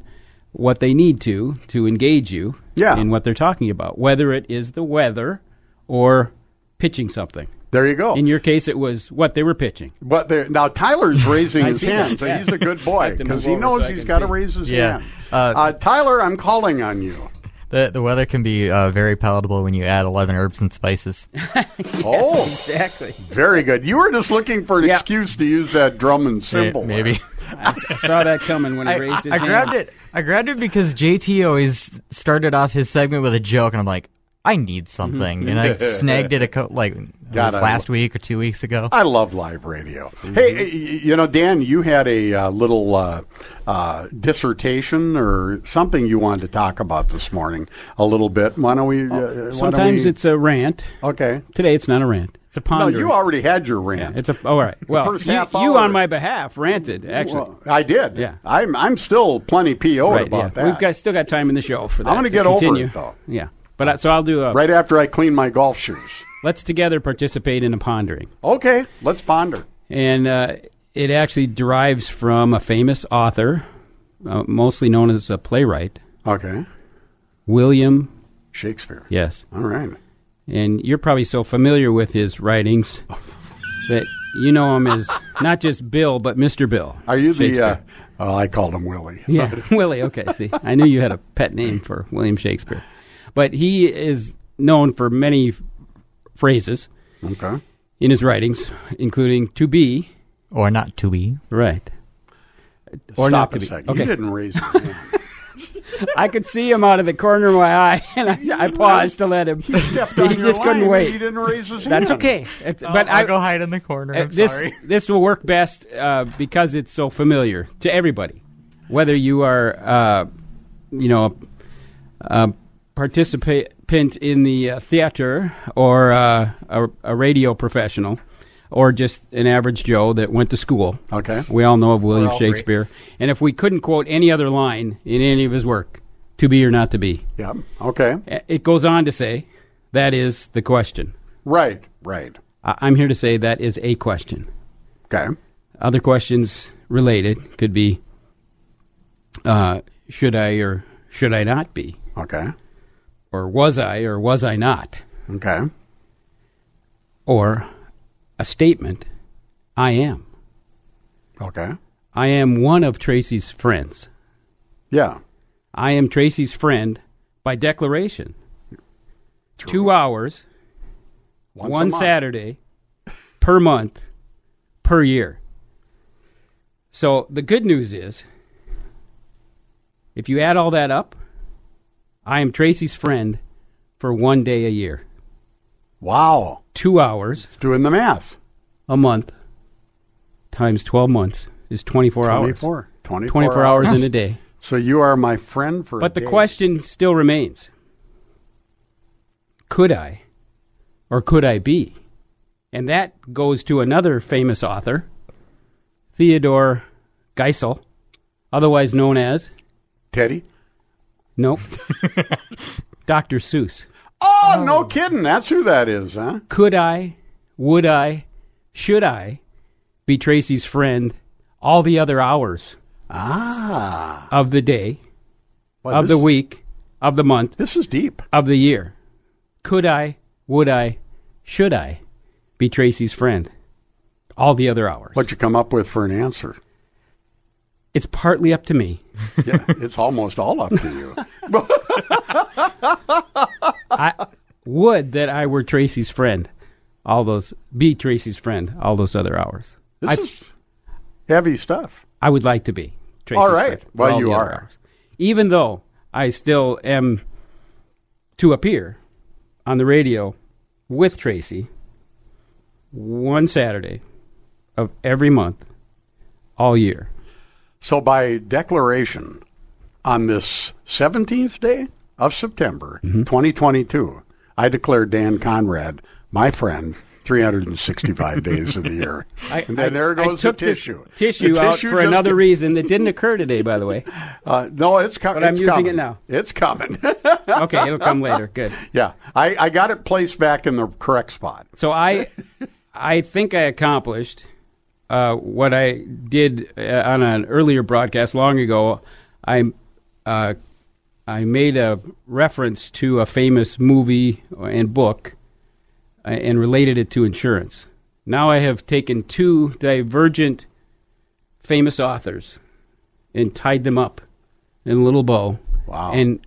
what they need to to engage you Yeah. in what they're talking about, whether it is the weather or pitching something. There you go. In your case, it was what they were pitching. But now Tyler's raising his hand, so yeah. he's a good boy because he knows so I he's can got to raise his Yeah. hand. Uh, Uh, Tyler, I'm calling on you. The the weather can be uh, very palatable when you add eleven herbs and spices. oh, exactly. Very good. You were just looking for an Yeah. excuse to use that drum and cymbal. maybe. I, I saw that coming when he I, raised his I hand. grabbed it. I grabbed it because JT always started off his segment with a joke, and I'm like, I need something, and I snagged it a co- like God, I last lo- week or two weeks ago. I love live radio. Hey, y- y- you know, Dan, you had a uh, little uh, uh, dissertation or something you wanted to talk about this morning a little bit. Why don't we? Uh, why don't Sometimes we- it's a rant. okay. Today it's not a rant. It's a ponder. No, you already had your Yeah, rant. it's a. All right. Well, first you, half you on my behalf ranted actually. Well, I did. Yeah. I'm I'm still plenty PO'd right. about yeah. that. We've got still got time in the show for that. I'm gonna to get over continue. it, though. Yeah. But I, so I'll do a. right after I clean my golf shoes. Let's together participate in a pondering. Okay, let's ponder. and uh, it actually derives from a famous author, uh, mostly known as a playwright, Okay, William. Shakespeare. Yes, All right. and you're probably so familiar with his writings that you know him as not just Bill, but Mister Bill. Are you the? Uh, oh, I called him Willie. Yeah, Willie. Okay, see, I knew you had a pet name for William Shakespeare, but he is known for many phrases Okay. in his writings, including "to be," or not to be. right, or Stop not to a be. second. Okay, You didn't raise your hand. I could see him out of the corner of my eye, and I, I paused to let him. He speak. He just couldn't wait. He didn't raise his That's hand. okay. It's, But but I'll I go hide in the corner. uh, I'm this sorry. this will work best uh, because it's so familiar to everybody, whether you are uh, you know a, a participant in the uh, theater or uh, a, a radio professional. Or just an average Joe that went to school. Okay. We all know of William all three. Shakespeare. And if we couldn't quote any other line in any of his work, to be or not to be, Yeah. Okay. it goes on to say, that is the question. Right. Right. I- I'm here to say that is a question. Okay. Other questions related could be, uh, should I or should I not be? Okay. Or was I or was I not? Okay. Or a statement, I am. Okay. I am one of Tracy's friends. Yeah. I am Tracy's friend by declaration. Two hours, Once one. Saturday per month per year. So the good news is, if you add all that up, I am Tracy's friend for one day a year. Wow. Two hours Doing the math. a month times 12 months is 24 hours. 24. 24, 24 hours in a day. So you are my friend for But the day. question still remains could I or could I be? And that goes to another famous author, Theodore Geisel, otherwise known as, Teddy? Nope, Dr. Seuss. Oh, no kidding. That's who that is, huh? Could I, would I, should I be Tracy's friend all the other hours Ah. of the day, Well, of this, the week, of the month, This is deep. of the year. Could I, would I, should I be Tracy's friend all the other hours? What'd you come up with for an answer? It's partly up to me. Yeah, it's almost all up to you. I would that I were Tracy's friend. All those be Tracy's friend all those other hours. This I, is heavy stuff. I would like to be. Tracy's All right. friend Well, all you are. hours. Even though I still am to appear on the radio with Tracy one Saturday of every month all year. So, by declaration, on this 17th day of September, Mm-hmm. 2022, I declare Dan Conrad my friend 365 days of the year. I, and then I- there goes the tissue. Tissue The out tissue for another reason that didn't occur today, by the way. Uh, no, it's, co- But I'm it's using it now. It's coming. Okay, it'll come later. Good. yeah, I, I got it placed back in the correct spot. So I, I think I accomplished uh, what I did uh, on an earlier broadcast long ago. I, uh, I made a reference to a famous movie and book, uh, and related it to insurance. Now I have taken two divergent famous authors and tied them up in a little bow. Wow. And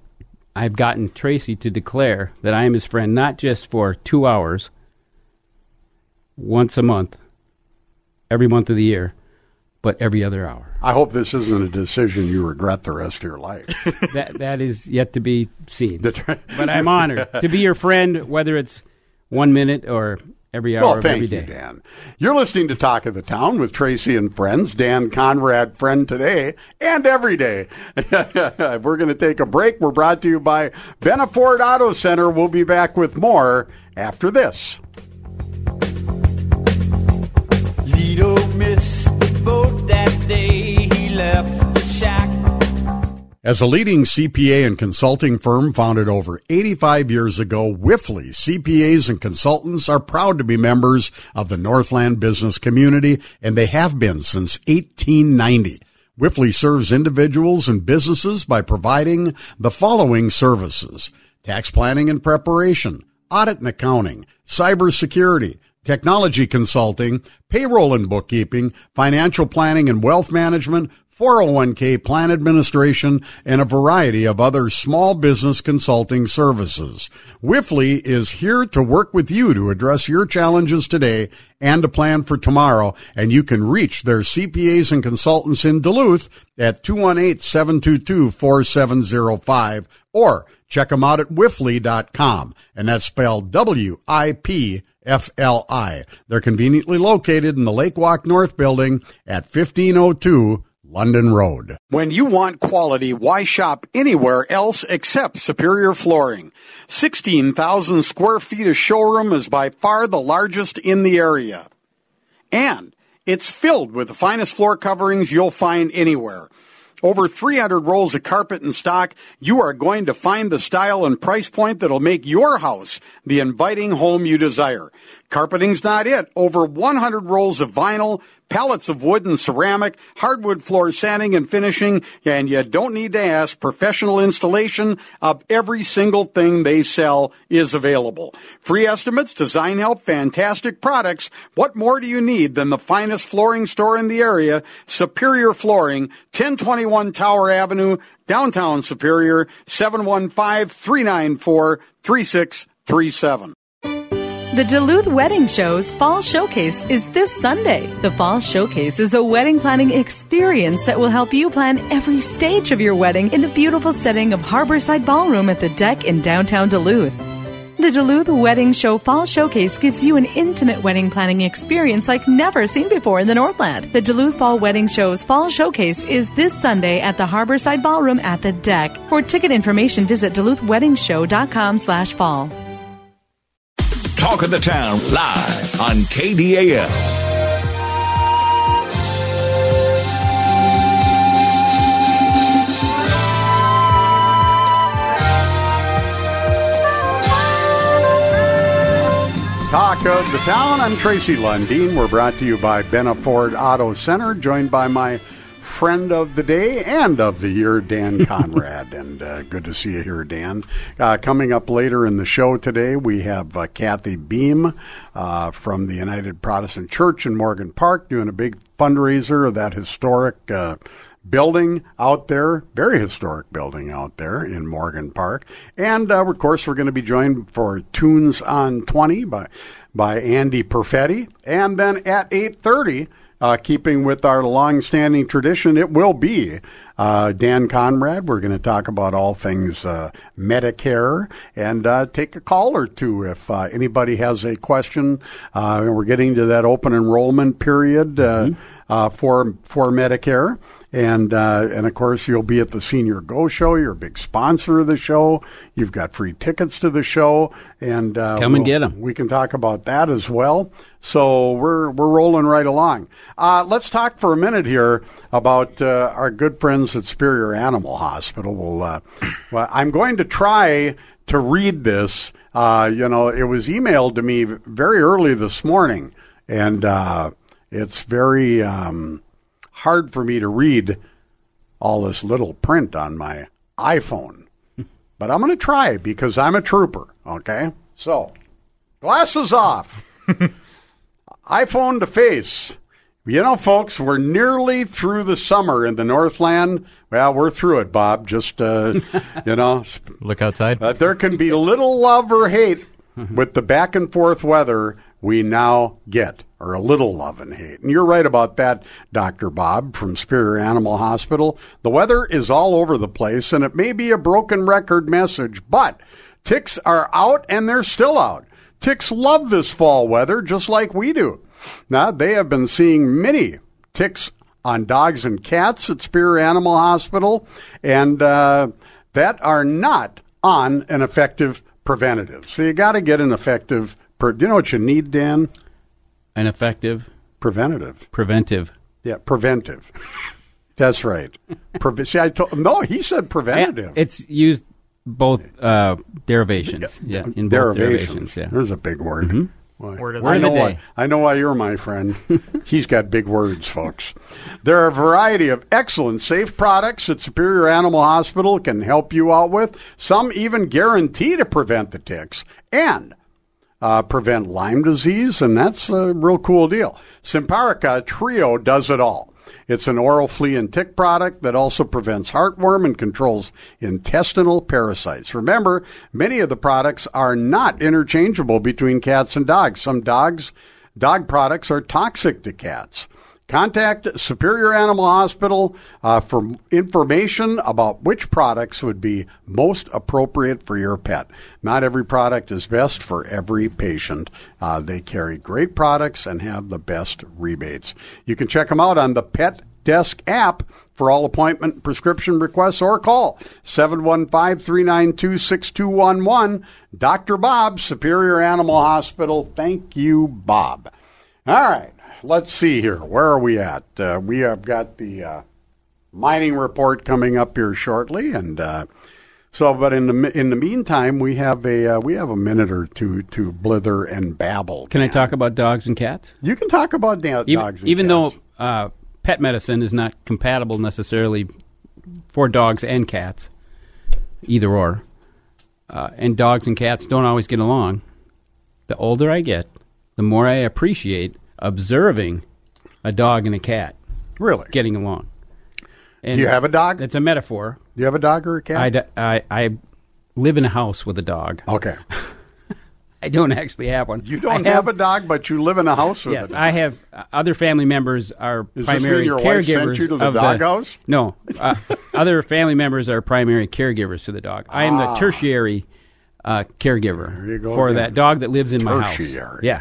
I've gotten Tracy to declare that I am his friend not just for two hours, once a month, every month of the year, but every other hour. I hope this isn't a decision you regret the rest of your life. that that is yet to be seen. but I'm honored to be your friend, whether it's one minute or every hour well, of thank every you. Dan. You're listening to Talk of the Town with Tracy and friends. Dan Conrad, friend today and every day. We're going to take a break. We're brought to you by Benna Ford Auto Center. We'll be back with more after this. As a leading CPA and consulting firm founded over 85 years ago, Wipfli CPAs and consultants are proud to be members of the Northland business community, and they have been since 1890. Wipfli serves individuals and businesses by providing the following services. Tax planning and preparation, audit and accounting, cybersecurity, technology consulting, payroll and bookkeeping, financial planning and wealth management, 401k plan administration, and a variety of other small business consulting services. Wipfli is here to work with you to address your challenges today and to plan for tomorrow, and you can reach their CPAs and consultants in Duluth at 218-722-4705 or check them out at wipfli.com, and that's spelled W-I-P FLI. They're conveniently located in the Lake Walk North building at 1502 London Road. When you want quality, why shop anywhere else except Superior Flooring? 16,000 square feet of showroom is by far the largest in the area. And it's filled with the finest floor coverings you'll find anywhere. Over 300 rolls of carpet in stock, you are going to find the style and price point that'll make your house the inviting home you desire. Carpeting's not it. Over 100 rolls of vinyl, pallets of wood and ceramic, hardwood floor sanding and finishing, and you don't need to ask, professional installation of every single thing they sell is available. Free estimates, design help, fantastic products. What more do you need than the finest flooring store in the area? Superior Flooring, 1021 Tower Avenue, downtown Superior, 715-394-3637. The Duluth Wedding Show's Fall Showcase is this Sunday. The Fall Showcase is a wedding planning experience that will help you plan every stage of your wedding in the beautiful setting of Harborside Ballroom at the DECC in downtown Duluth. The Duluth Wedding Show Fall Showcase gives you an intimate wedding planning experience like never seen before in the Northland. The Duluth Fall Wedding Show's Fall Showcase is this Sunday at the Harborside Ballroom at the DECC. For ticket information, visit duluthweddingshow.com slash fall. Talk of the Town live on KDAL. Talk of the Town. I'm Tracy Lundeen. We're brought to you by Benna Ford Auto Center, joined by my friend of the day and of the year, Dan Conrad. and uh, good to see you here, Dan. Uh, coming up later in the show today, we have uh, Kathy Beam uh, from the United Protestant Church in Morgan Park doing a big fundraiser of that historic uh, building out there, very historic building out there in Morgan Park. And uh, of course, we're going to be joined for Tunes on 20 by by Andy Perfetti. And then at 8:30, uh, keeping with our long-standing tradition, it will be uh, Dan Conrad. We're going to talk about all things uh, Medicare and uh, take a call or two if uh, anybody has a question. Uh, we're getting to that open enrollment period uh, uh, for for Medicare. And uh, and of course you'll be at the Senior Go Show. You're a big sponsor of the show. You've got free tickets to the show, and uh, Come and we'll- get 'em. We can talk about that as well. So we're we're rolling right along. Uh, let's talk for a minute here about uh, our good friends at Superior Animal Hospital. We'll, uh, well, I'm going to try to read this. Uh, you know, it was emailed to me very early this morning, and uh, it's very um, hard for me to read all this little print on my iPhone. But I'm going to try because I'm a trooper. Okay, so glasses off. iPhone to face. You know, folks, we're nearly through the summer in the Northland. Well, we're through it, Bob. Just, uh, you know, Look outside. uh, there can be little love or hate with the back and forth weather we now get, or a little love and hate. And you're right about that, Dr. Bob from Superior Animal Hospital. The weather is all over the place, and it may be a broken record message, but ticks are out and they're still out. Ticks love this fall weather just like we do. Now, they have been seeing many ticks on dogs and cats at Spear Animal Hospital, and uh, that are not on an effective preventative. So you got to get an effective. Pre- do you know what you need, Dan? An effective Preventative. preventive. Yeah, preventive. That's right. Pre- See, I told no. He said preventative. It's used both uh, derivations. Yeah, in both derivations. derivations. Yeah. There's a big word. Mhm. Why- Word of I know day. why. I know why you're my friend. He's got big words, folks. There are a variety of excellent, safe products that Superior Animal Hospital can help you out with. Some even guarantee to prevent the ticks and uh, prevent Lyme disease, and that's a real cool deal. Simparica Trio does it all. It's an oral flea and tick product that also prevents heartworm and controls intestinal parasites. Remember, many of the products are not interchangeable between cats and dogs. Some dogs, dog products are toxic to cats. Contact Superior Animal Hospital uh, for information about which products would be most appropriate for your pet. Not every product is best for every patient. Uh, they carry great products and have the best rebates. You can check them out on the Pet Desk app for all appointment prescription requests or call 715-392-6211. Dr. Bob, Superior Animal Hospital. Thank you, Bob. All right, let's see here. Where are we at? Uh, we have got the uh, mining report coming up here shortly, and uh, so. But in the in the meantime, we have a uh, we have a minute or two to blither and babble. Can I talk about dogs and cats? You can talk about da- even, dogs. And even cats. though uh, pet medicine is not compatible necessarily for dogs and cats, either or, uh, and dogs and cats don't always get along. The older I get, the more I appreciate observing a dog and a cat really getting along. Do you have a dog? It's a metaphor. Do you have a dog or a cat? I I live in a house with a dog. Okay. I don't actually have one. You don't have, a dog, but you live in a house with Yes, a dog. I have uh, other family members are Does primary caregivers sent you to the of doghouse? No, uh, other family members are primary caregivers to the dog. I am Ah. the tertiary uh, caregiver for again. that dog that lives in my house. Tertiary. Yeah,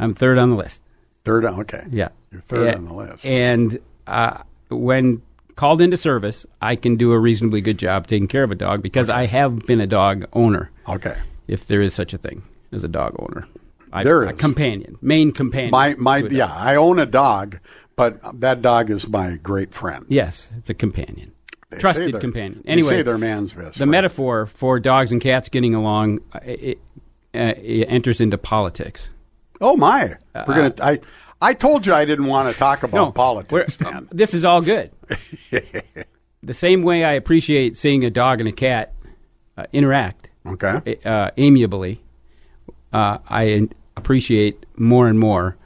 I'm third on the list. Third, on- okay. Yeah, You're third Yeah, on the list. And uh, when called into service, I can do a reasonably good job taking care of a dog because I have been a dog owner. Okay. If there is such a thing as a dog owner. I, There a companion, main companion. My my to a dog. yeah, I own a dog, but that dog is my great friend. Yes, it's a companion. They Trusted companion. Anyway, say they're man's best The friend. metaphor for dogs and cats getting along uh, it, uh, it enters into politics. Oh my! We're Uh, gonna. I I told you I didn't want to talk about No, politics, we're- This is all good. the same way I appreciate seeing a dog and a cat uh, interact Okay. uh, amiably, uh, I appreciate more and more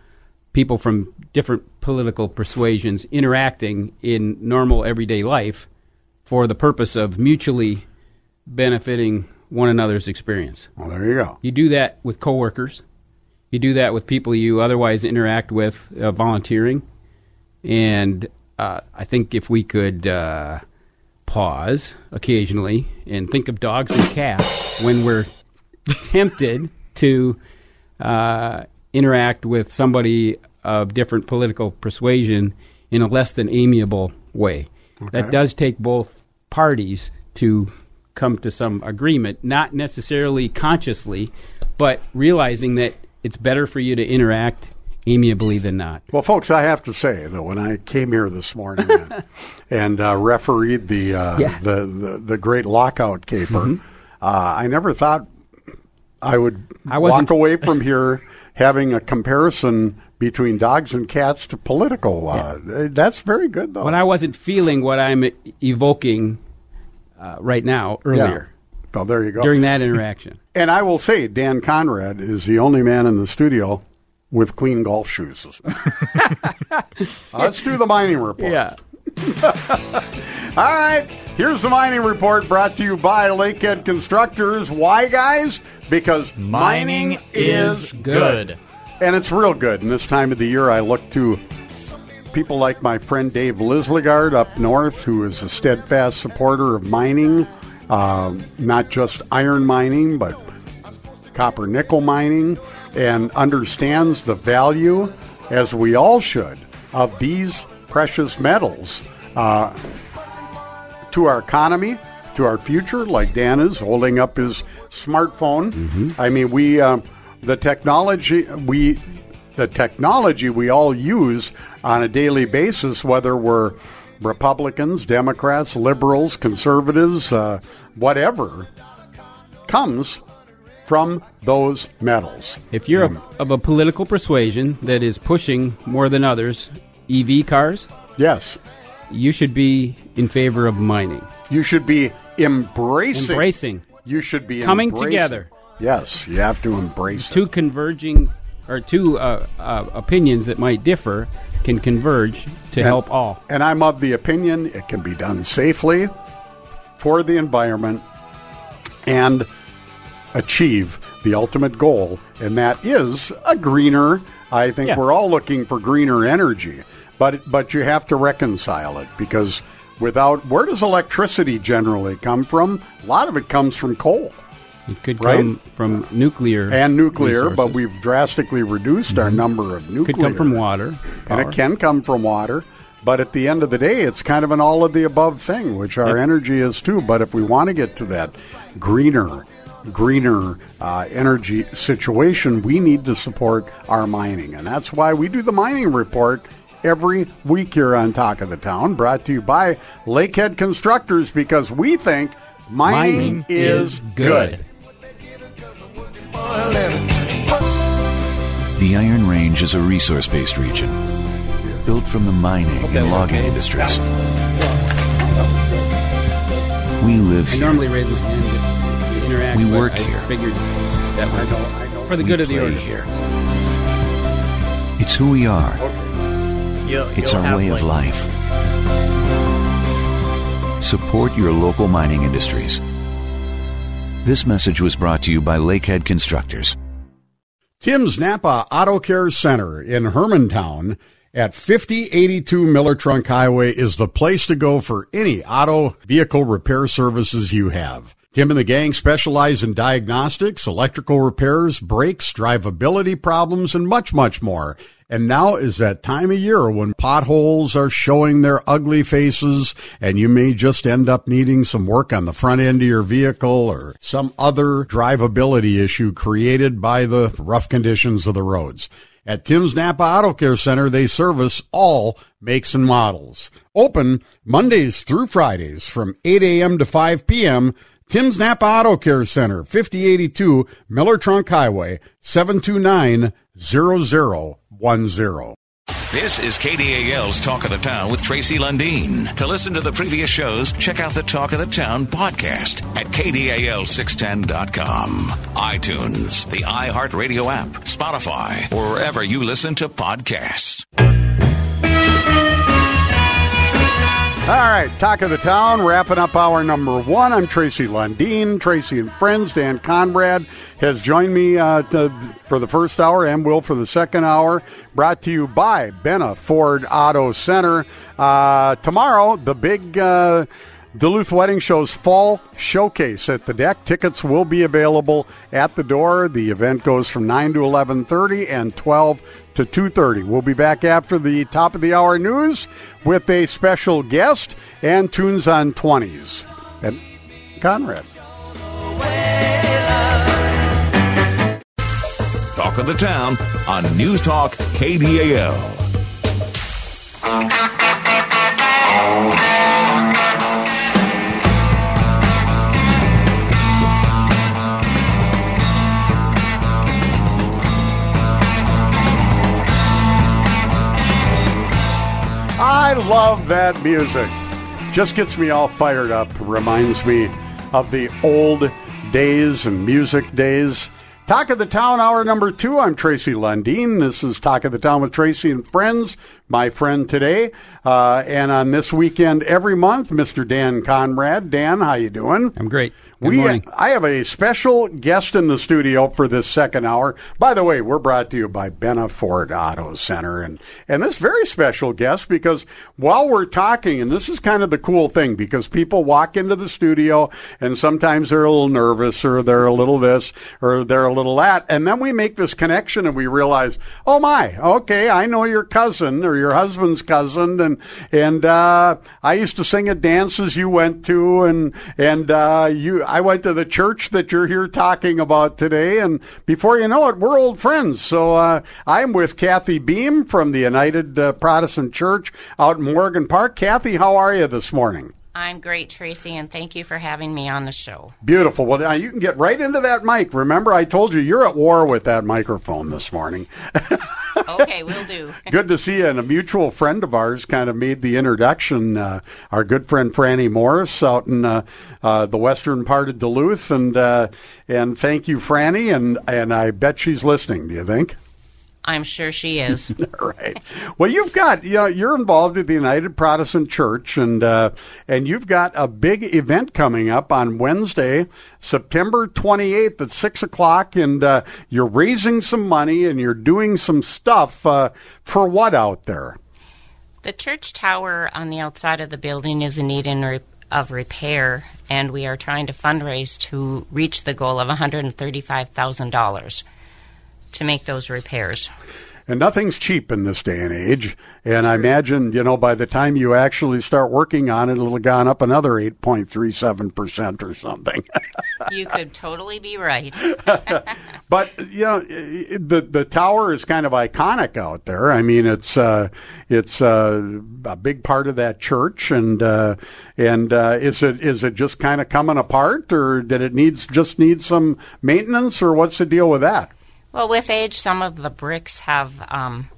people from different political persuasions interacting in normal everyday life for the purpose of mutually benefiting one another's experience. Well, there you go. You do that with coworkers. You do that with people you otherwise interact with uh, volunteering. And uh, I think if we could uh, pause occasionally and think of dogs and cats when we're tempted to uh, interact with somebody of different political persuasion in a less than amiable way. That does take both parties to come to some agreement, not necessarily consciously, but realizing that it's better for you to interact amiably than not. Well, folks, I have to say that when I came here this morning and, and uh, refereed the, uh, Yeah. the the the great lockout caper, uh, I never thought I would I walk away from here having a comparison between dogs and cats to political. Uh, That's very good, though. When I wasn't feeling what I'm evoking uh, right now earlier Well, there you go. during that interaction. And I will say, Dan Conrad is the only man in the studio with clean golf shoes. Uh, let's do the mining report. Yeah. All right, here's the mining report brought to you by Lakehead Constructors. Why, guys? Because mining, is good. And it's real good. And this time of the year, I look to people like my friend Dave Lislegard up north, who is a steadfast supporter of mining, uh, not just iron mining, but copper nickel mining, and understands the value, as we all should, of these precious metals uh, to our economy, to our future, like Dan is holding up his smartphone. I mean, we uh, the technology we the technology we all use on a daily basis, whether we're Republicans, Democrats, liberals, conservatives, uh, whatever, comes from those metals. If you're of, of a political persuasion that is pushing more than others EV cars, yes, you should be in favor of mining. You should be embracing. Embracing. You should be Coming embracing. together. Yes, you have to embrace it. Two converging or two uh, uh, opinions that might differ can converge to And- help all. And I'm of the opinion it can be done safely for the environment and achieve the ultimate goal, and that is a greener. I think Yeah. we're all looking for greener energy, but but you have to reconcile it because without where does electricity generally come from? A lot of it comes from coal. It could Right? come from nuclear and nuclear, but resources. Mm-hmm. we've drastically reduced our number of nuclear. Could come from water. and it can come from water. But at the end of the day, it's kind of an all of the above thing, which our Yep. energy is too. But if we want to get to that greener, greener uh, energy situation, we need to support our mining, and that's why we do the mining report every week here on Talk of the Town, brought to you by Lakehead Constructors, because we think mining, Mining is, is good. good. The Iron Range is a resource based region built from the mining and logging industries. We live I here. normally raise my hand to interact. We work I here. Figured that was for the We good of the order. here. It's who we are. You'll, It's you'll our way of life. Support your local mining industries. This message was brought to you by Lakehead Constructors. Tim's Napa Auto Care Center in Hermantown at 5082 Miller Trunk Highway is the place to go for any auto vehicle repair services you have. Tim and the gang specialize in diagnostics, electrical repairs, brakes, drivability problems, and much, much more. And now is that time of year when potholes are showing their ugly faces and you may just end up needing some work on the front end of your vehicle or some other drivability issue created by the rough conditions of the roads. At Tim's Napa Auto Care Center, they service all makes and models. Open Mondays through Fridays from 8 a.m. to 5 p.m. Tim's Napa Auto Care Center, 5082 Miller Trunk Highway, 729 0010. This is KDAL's Talk of the Town with Tracy Lundeen. To listen to the previous shows, check out the Talk of the Town podcast at KDAL610.com, iTunes, the iHeartRadio app, Spotify, or wherever you listen to podcasts. All right, Talk of the Town, wrapping up hour number one. I'm Tracy Lundeen. Tracy and friends, Dan Conrad has joined me uh, to, for the first hour and will for the second hour. Brought to you by Benna Ford Auto Center. Uh, tomorrow, the big uh, Duluth Wedding Show's fall showcase at the DECC. Tickets will be available at the door. The event goes from 9 to 11:30 and 12 to 2:30. We'll be back after the top of the hour news with a special guest and tunes on 20s. And Conrad. Talk of the Town on News Talk KDAL. I love that music. Just gets me all fired up. Reminds me of the old days and music days. Talk of the Town, hour number two. I'm Tracy Lundeen. This is Talk of the Town with Tracy and friends. My friend today, uh, and on this weekend every month, Mr. Dan Conrad. Dan, how you doing? I'm great. We. I have a special guest in the studio for this second hour. By the way, we're brought to you by Benna Ford Auto Center, and and this very special guest because while we're talking, and this is kind of the cool thing because people walk into the studio and sometimes they're a little nervous or they're a little this or they're a little that, and then we make this connection and we realize, oh my, okay, I know your cousin or your husband's cousin, and and uh, I used to sing at dances you went to, and and uh, you. I went to the church that you're here talking about today, and before you know it, we're old friends. So uh, I'm with Kathy Beam from the United uh, Protestant Church out in Morgan Park. Kathy, how are you this morning? I'm great, Tracy, and thank you for having me on the show. Beautiful. Well, now you can get right into that mic. Remember, I told you you're at war with that microphone this morning. Okay, we'll do. Good to see you. And a mutual friend of ours kind of made the introduction. Uh, our good friend Franny Morris out in uh, uh, the western part of Duluth, and uh, and thank you, Franny. And and I bet she's listening. Do you think? I'm sure she is. right. Well, you've got you know you're involved at the United Protestant Church, and uh, and you've got a big event coming up on Wednesday, September 28th at six o'clock, and uh, you're raising some money and you're doing some stuff uh, for what out there? The church tower on the outside of the building is in need re- of repair, and we are trying to fundraise to reach the goal of $135,000 to make those repairs. And nothing's cheap in this day and age. And I imagine, you know, by the time you actually start working on it, it'll have gone up another 8.37% or something. you could totally be right. but, you know, the, the tower is kind of iconic out there. I mean, it's, uh, it's, uh, a big part of that church. And, uh, and, uh, is it, is it just kind of coming apart or did it needs, just need some maintenance or what's the deal with that? Well, with age, some of the bricks have um,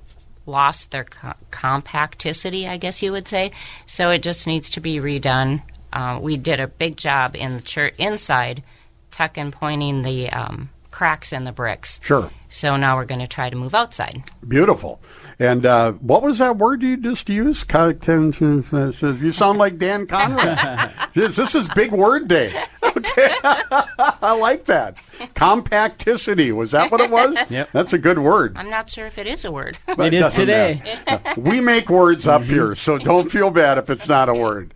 lost their co- compacticity, I guess you would say. So it just needs to be redone. Uh, we did a big job in the church inside, tuck and pointing the um, cracks in the bricks. Sure. So now we're going to try to move outside. Beautiful. And uh, what was that word you just used? You sound like Dan Conrad. this this is big word day. Okay. I like that. Compacticity. Was that what it was? Yep. That's a good word. I'm not sure if it is a word. But It is today. matter. we make words up here, so don't feel bad if it's not a word.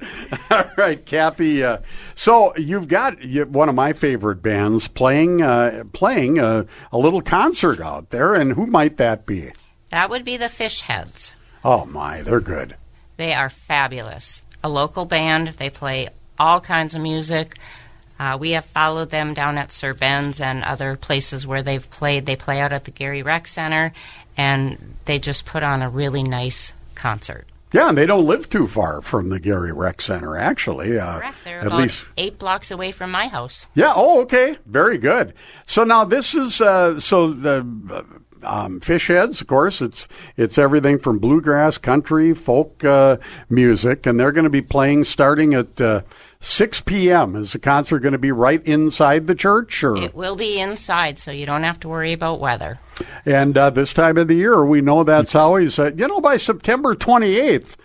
All right, Kathy. Uh, so you've got you, one of my favorite bands playing uh, playing a, a little concert out there, and who might that be? That would be the Fish Heads. Oh my, they're good. They are fabulous. A local band. They play all kinds of music. Uh, we have followed them down at Sir Ben's and other places where they've played. They play out at the Gary Rec Center, and they just put on a really nice concert. Yeah, and they don't live too far from the Gary Rec Center, actually. Uh, Correct. They're at about least eight blocks away from my house. Yeah. Oh, okay. Very good. So now this is uh, so the uh, um, fish heads. Of course, it's it's everything from bluegrass, country, folk uh, music, and they're going to be playing starting at uh, six p.m. Is the concert going to be right inside the church, or It will be inside, so you don't have to worry about weather. and uh, this time of the year we know that's always uh, you know by September twenty eighth.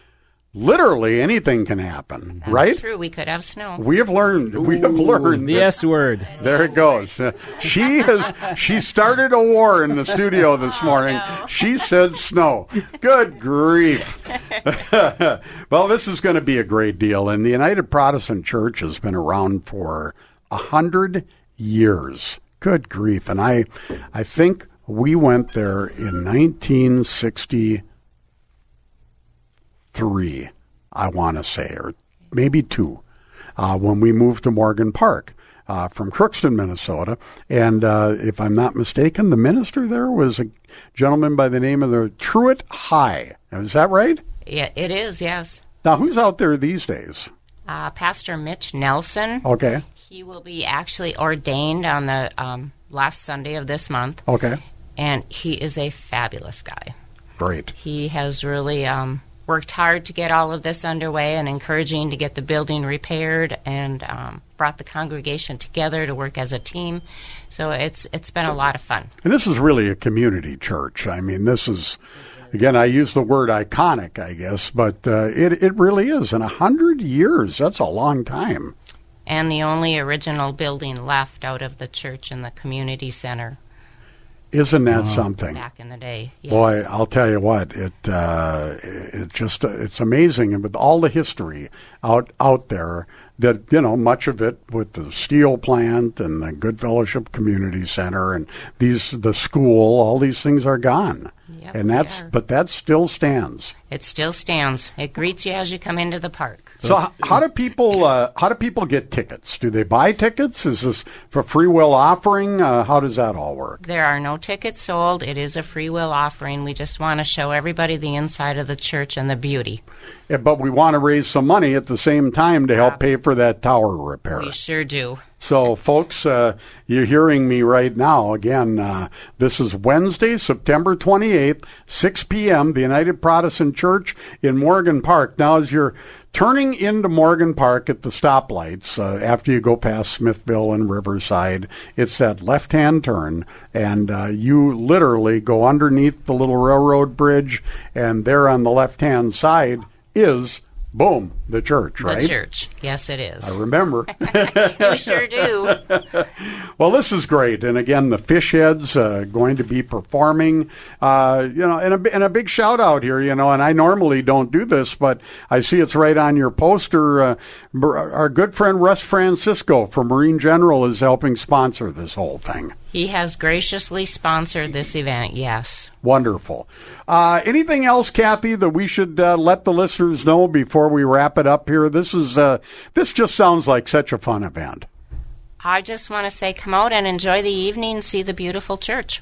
Literally anything can happen, That's right? true. We could have snow. We have learned. we have learned. the that- S word. There it goes. Uh, She has. She started a war in the studio this morning. She said snow. Good grief. well, this is going to be a great deal, and the United Protestant Church has been around for a hundred years. Good grief! And I, I think we went there in 1963. I want to say, or maybe two uh, when we moved to Morgan Park uh, from Crookston, Minnesota. And uh, if I'm not mistaken, the minister there was a gentleman by the name of the Truett High. Is that right? Yeah, it is. Yes. Now, who's out there these days? Uh, Pastor Mitch Nelson. Okay. He will be actually ordained on the um, last Sunday of this month, Okay. and he is a fabulous guy. Great. He has really um, worked hard to get all of this underway and encouraging to get the building repaired and um, brought the congregation together to work as a team. So it's it's been a lot of fun. And this is really a community church. I mean, this is, again, I use the word iconic, I guess, but uh, it, it really is. In a hundred years, that's a long time. And the only original building left out of the church and the community center Isn't that something? back in the day. Yes. Boy, I'll tell you what it uh, it just uh, it's amazing, and with all the history out out there, that you know much of it with the steel plant and the Good Fellowship Community Center and these the school, all these things are gone, Yep, and that's but that still stands. It still stands. It greets you as you come into the park. So, h- how do people uh, how do people get tickets? Do they buy tickets? Is this for free will offering? Uh, how does that all work? There are no tickets sold. It is a free will offering. We just want to show everybody the inside of the church and the beauty. Yeah, but we want to raise some money at the same time to help pay for that tower repair. We sure do. So, folks, uh, you're hearing me right now. Again, uh, this is Wednesday, September 28th, 6 p.m., the United Protestant Church in Morgan Park. Now, as you're turning into Morgan Park at the stoplights, uh, after you go past Smithville and Riverside, it's that left hand turn, and uh, you literally go underneath the little railroad bridge, and there on the left hand side is, boom, the church, right? The church. Yes, it is. I remember. you sure do. Well, this is great, and again, the fish heads uh, going to be performing. Uh, you know, and a, and a big shout out here. You know, and I normally don't do this, but I see it's right on your poster. Uh, our good friend Russ Francisco from Marine General is helping sponsor this whole thing. He has graciously sponsored this event, yes. Wonderful. Uh, anything else, Kathy, that we should uh, let the listeners know before we wrap it up here? This is uh, this just sounds like such a fun event. I just want to say come out and enjoy the evening, see the beautiful church.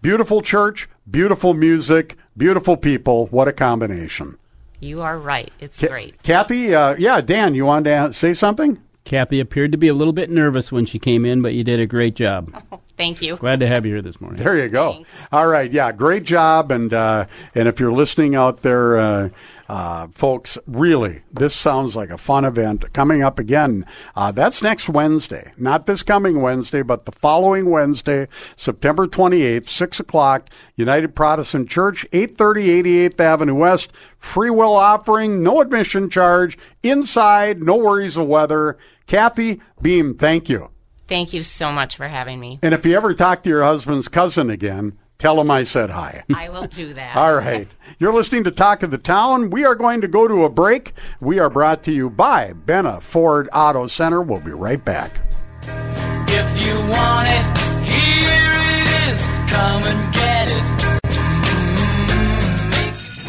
Beautiful church, beautiful music, beautiful people. What a combination. You are right. It's Ca- great. Kathy, uh, yeah, Dan, you wanted to say something? Kathy appeared to be a little bit nervous when she came in, but you did a great job. Thank you. Glad to have you here this morning. There you go. All right, yeah, great job, and uh, and if you're listening out there, uh, uh, folks, really, this sounds like a fun event coming up again. Uh, that's next Wednesday, not this coming Wednesday, but the following Wednesday, September 28th, six o'clock, United Protestant Church, 830 88th Avenue West. Free will offering, no admission charge, inside, no worries of weather. Kathy Beam, thank you. Thank you so much for having me. And if you ever talk to your husband's cousin again, tell him I said hi. I will do that. All right. You're listening to Talk of the Town. We are going to go to a break. We are brought to you by Benna uh, Ford Auto Center. We'll be right back. If you want it, here it is. Come and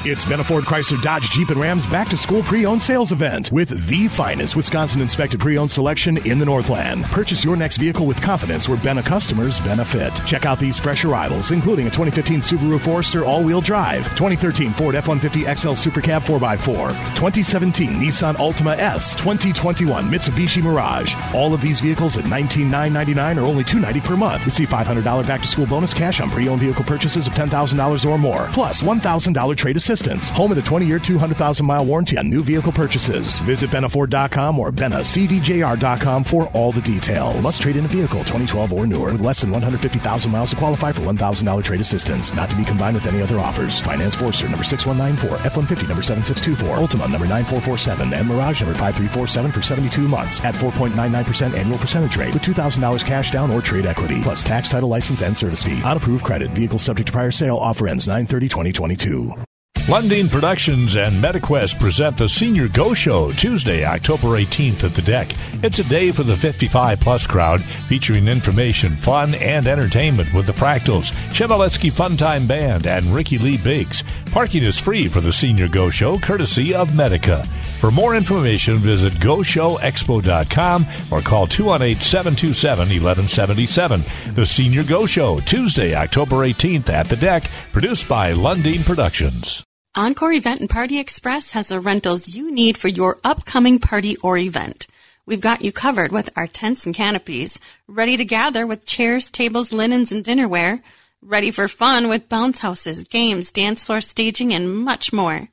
It's Benna Ford Chrysler Dodge Jeep and Rams back to school pre-owned sales event with the finest Wisconsin inspected pre-owned selection in the Northland. Purchase your next vehicle with confidence where Benna customers benefit. Check out these fresh arrivals, including a 2015 Subaru Forester all-wheel drive, 2013 Ford F-150 XL Super Cab 4x4, 2017 Nissan Altima S, 2021 Mitsubishi Mirage. All of these vehicles at 19,999 or only 290 per month. Receive $500 back to school bonus cash on pre-owned vehicle purchases of $10,000 or more, plus $1,000 trade assistance. Home of the 20-year, 200,000-mile warranty on new vehicle purchases. Visit Bennaford.com or BennaCDJR.com for all the details. Must trade in a vehicle 2012 or newer with less than 150,000 miles to qualify for $1,000 trade assistance. Not to be combined with any other offers. Finance Forester number 6194, F-150 number 7624, Altima number 9447, and Mirage number 5347 for 72 months at 4.99% annual percentage rate with $2,000 cash down or trade equity, plus tax, title, license, and service fee. On approved credit. Vehicle subject to prior sale. Offer ends 930-2022. Lundeen Productions and MediQuest present the Senior Go Show Tuesday, October 18th at the DECC. It's a day for the 55 plus crowd featuring information, fun, and entertainment with the Fractals, Chevaletsky Funtime Band, and Ricky Lee Biggs. Parking is free for the Senior Go Show courtesy of Medica. For more information, visit GoShowExpo.com or call 218 727 1177. The Senior Go Show, Tuesday, October 18th at the DECC, produced by Lundeen Productions. Encore Event and Party Express has the rentals you need for your upcoming party or event. We've got you covered with our tents and canopies, ready to gather with chairs, tables, linens, and dinnerware, ready for fun with bounce houses, games, dance floor staging, and much more.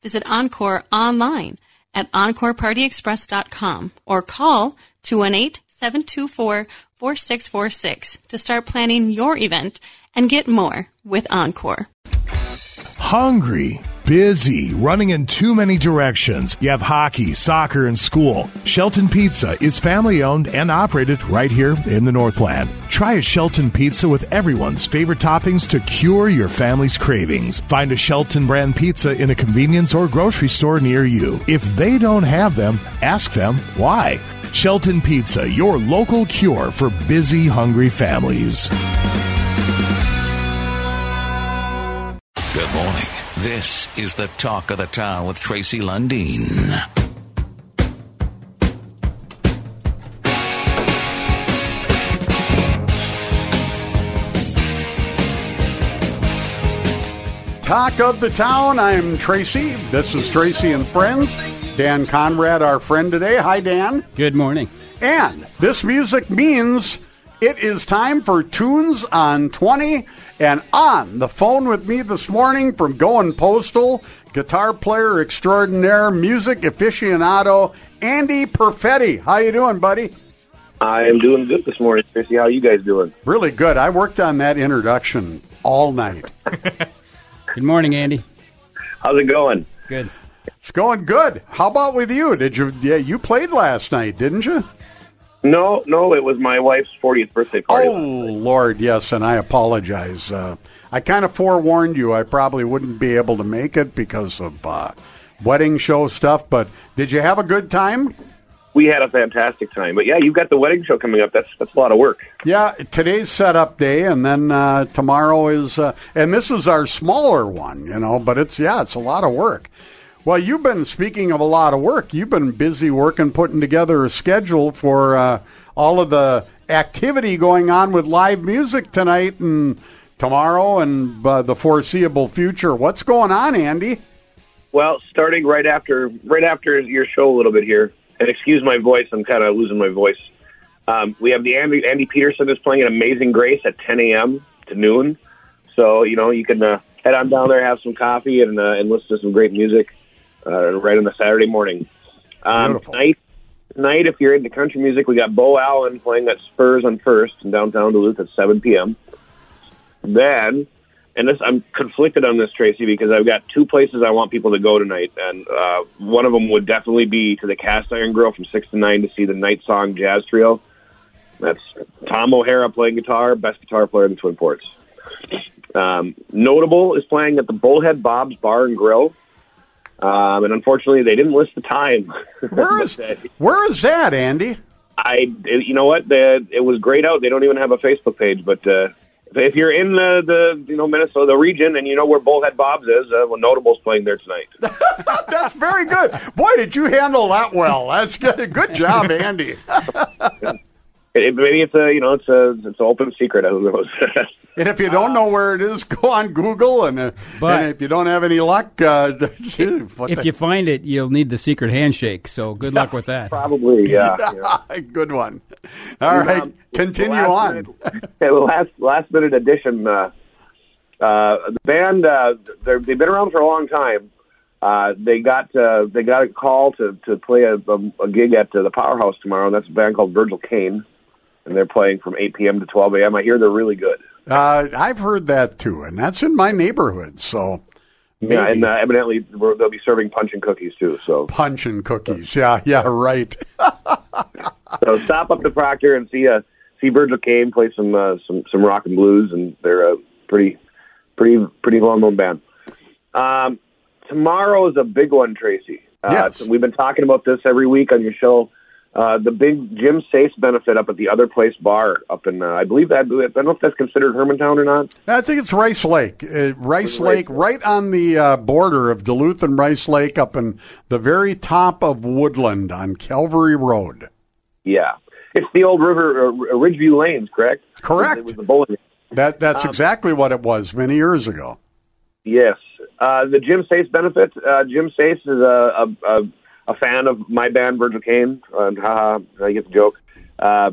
Visit Encore online at EncorePartyExpress.com or call 218-724-4646 to start planning your event and get more with Encore. Hungry, busy, running in too many directions. You have hockey, soccer, and school. Shelton Pizza is family owned and operated right here in the Northland. Try a Shelton Pizza with everyone's favorite toppings to cure your family's cravings. Find a Shelton brand pizza in a convenience or grocery store near you. If they don't have them, ask them why. Shelton Pizza, your local cure for busy, hungry families. This is the talk of the town with Tracy Lundeen. Talk of the town. I'm Tracy. This is Tracy and Friends. Dan Conrad, our friend today. Hi, Dan. Good morning. And this music means it is time for Tunes on 20. And on the phone with me this morning from Going Postal, guitar player extraordinaire, music aficionado, Andy Perfetti. How you doing, buddy? I am doing good this morning, Tracy. How you guys doing? Really good. I worked on that introduction all night. Good morning, Andy. How's it going? Good. It's going good. How about with you? Did you? Yeah, you played last night, didn't you? No, no, it was my wife's 40th birthday party. Oh Lord, yes, and I apologize. Uh, I kind of forewarned you. I probably wouldn't be able to make it because of uh, wedding show stuff. But did you have a good time? We had a fantastic time. But yeah, you've got the wedding show coming up. That's that's a lot of work. Yeah, today's setup day, and then uh, tomorrow is, uh, and this is our smaller one, you know. But it's yeah, it's a lot of work. Well, you've been speaking of a lot of work. You've been busy working, putting together a schedule for uh, all of the activity going on with live music tonight and tomorrow and uh, the foreseeable future. What's going on, Andy? Well, starting right after right after your show a little bit here, and excuse my voice, I'm kind of losing my voice. Um, we have the Andy, Andy Peterson is playing an Amazing Grace at 10 a.m. to noon. So you know you can uh, head on down there, have some coffee, and uh, and listen to some great music uh, right on the Saturday morning. Um, tonight, tonight, if you're into country music, we got Bo Allen playing at Spurs on First in downtown Duluth at 7 p.m. Then, and this I'm conflicted on this, Tracy, because I've got two places I want people to go tonight, and uh, one of them would definitely be to the Cast Iron Grill from six to nine to see the Night Song Jazz Trio. That's Tom O'Hara playing guitar, best guitar player in the Twin Ports. Um, Notable is playing at the Bullhead Bob's Bar and Grill. Um, and unfortunately, they didn't list the time. Where is where is that, Andy? I, you know what? The, it was grayed out. They don't even have a Facebook page. But uh, if you're in the, the you know Minnesota region and you know where Bullhead Bob's is, uh, well, Notable's playing there tonight. That's very good. Boy, did you handle that well. That's good. Good job, Andy. It, it- maybe it's a you know it's a it's an open secret. Who knows? And if you don't know where it is, go on Google. And, uh, But- and if you don't have any luck, uh, what If you find it, you'll need the secret handshake. So good luck with that. Probably, yeah. good one. All right, Um, continue the last on. Minute, the last last minute addition. Uh, uh, the band uh, they're- they've been around for a long time. Uh, they got uh, they got a call to to play a, a, a gig at uh, the Powerhouse tomorrow. And that's a band called Virgil Kane, and they're playing from 8 p.m. to 12 a.m. I hear they're really good. Uh, I've heard that too, and that's in my neighborhood. So Yeah, and uh, evidently we're, they'll be serving punch and cookies too. So punch and cookies. Yeah, yeah, right. so stop up to Proctor and see uh, see Virgil Kane play some uh, some some rock and blues, and they're a pretty pretty pretty well known band. Um, tomorrow is a big one, Tracy. Uh, Yes. so we've been talking about this every week on your show. Uh, the big Jim Sace benefit up at the Other Place Bar up in, uh, I believe that, I don't know if that's considered Hermantown or not. I think it's Rice Lake. Uh, Rice Lake, right on the uh, border of Duluth and Rice Lake, up in the very top of Woodland on Calvary Road. Yeah. It's the old river, uh, Ridgeview Lanes, correct? Correct. It was the bowling. That that's Um, exactly what it was many years ago. Yes. Uh, the Jim Sace benefit. Uh, Jim Sace is a, a, a, a fan of my band, Virgil Kane. And haha, I get the joke. Uh,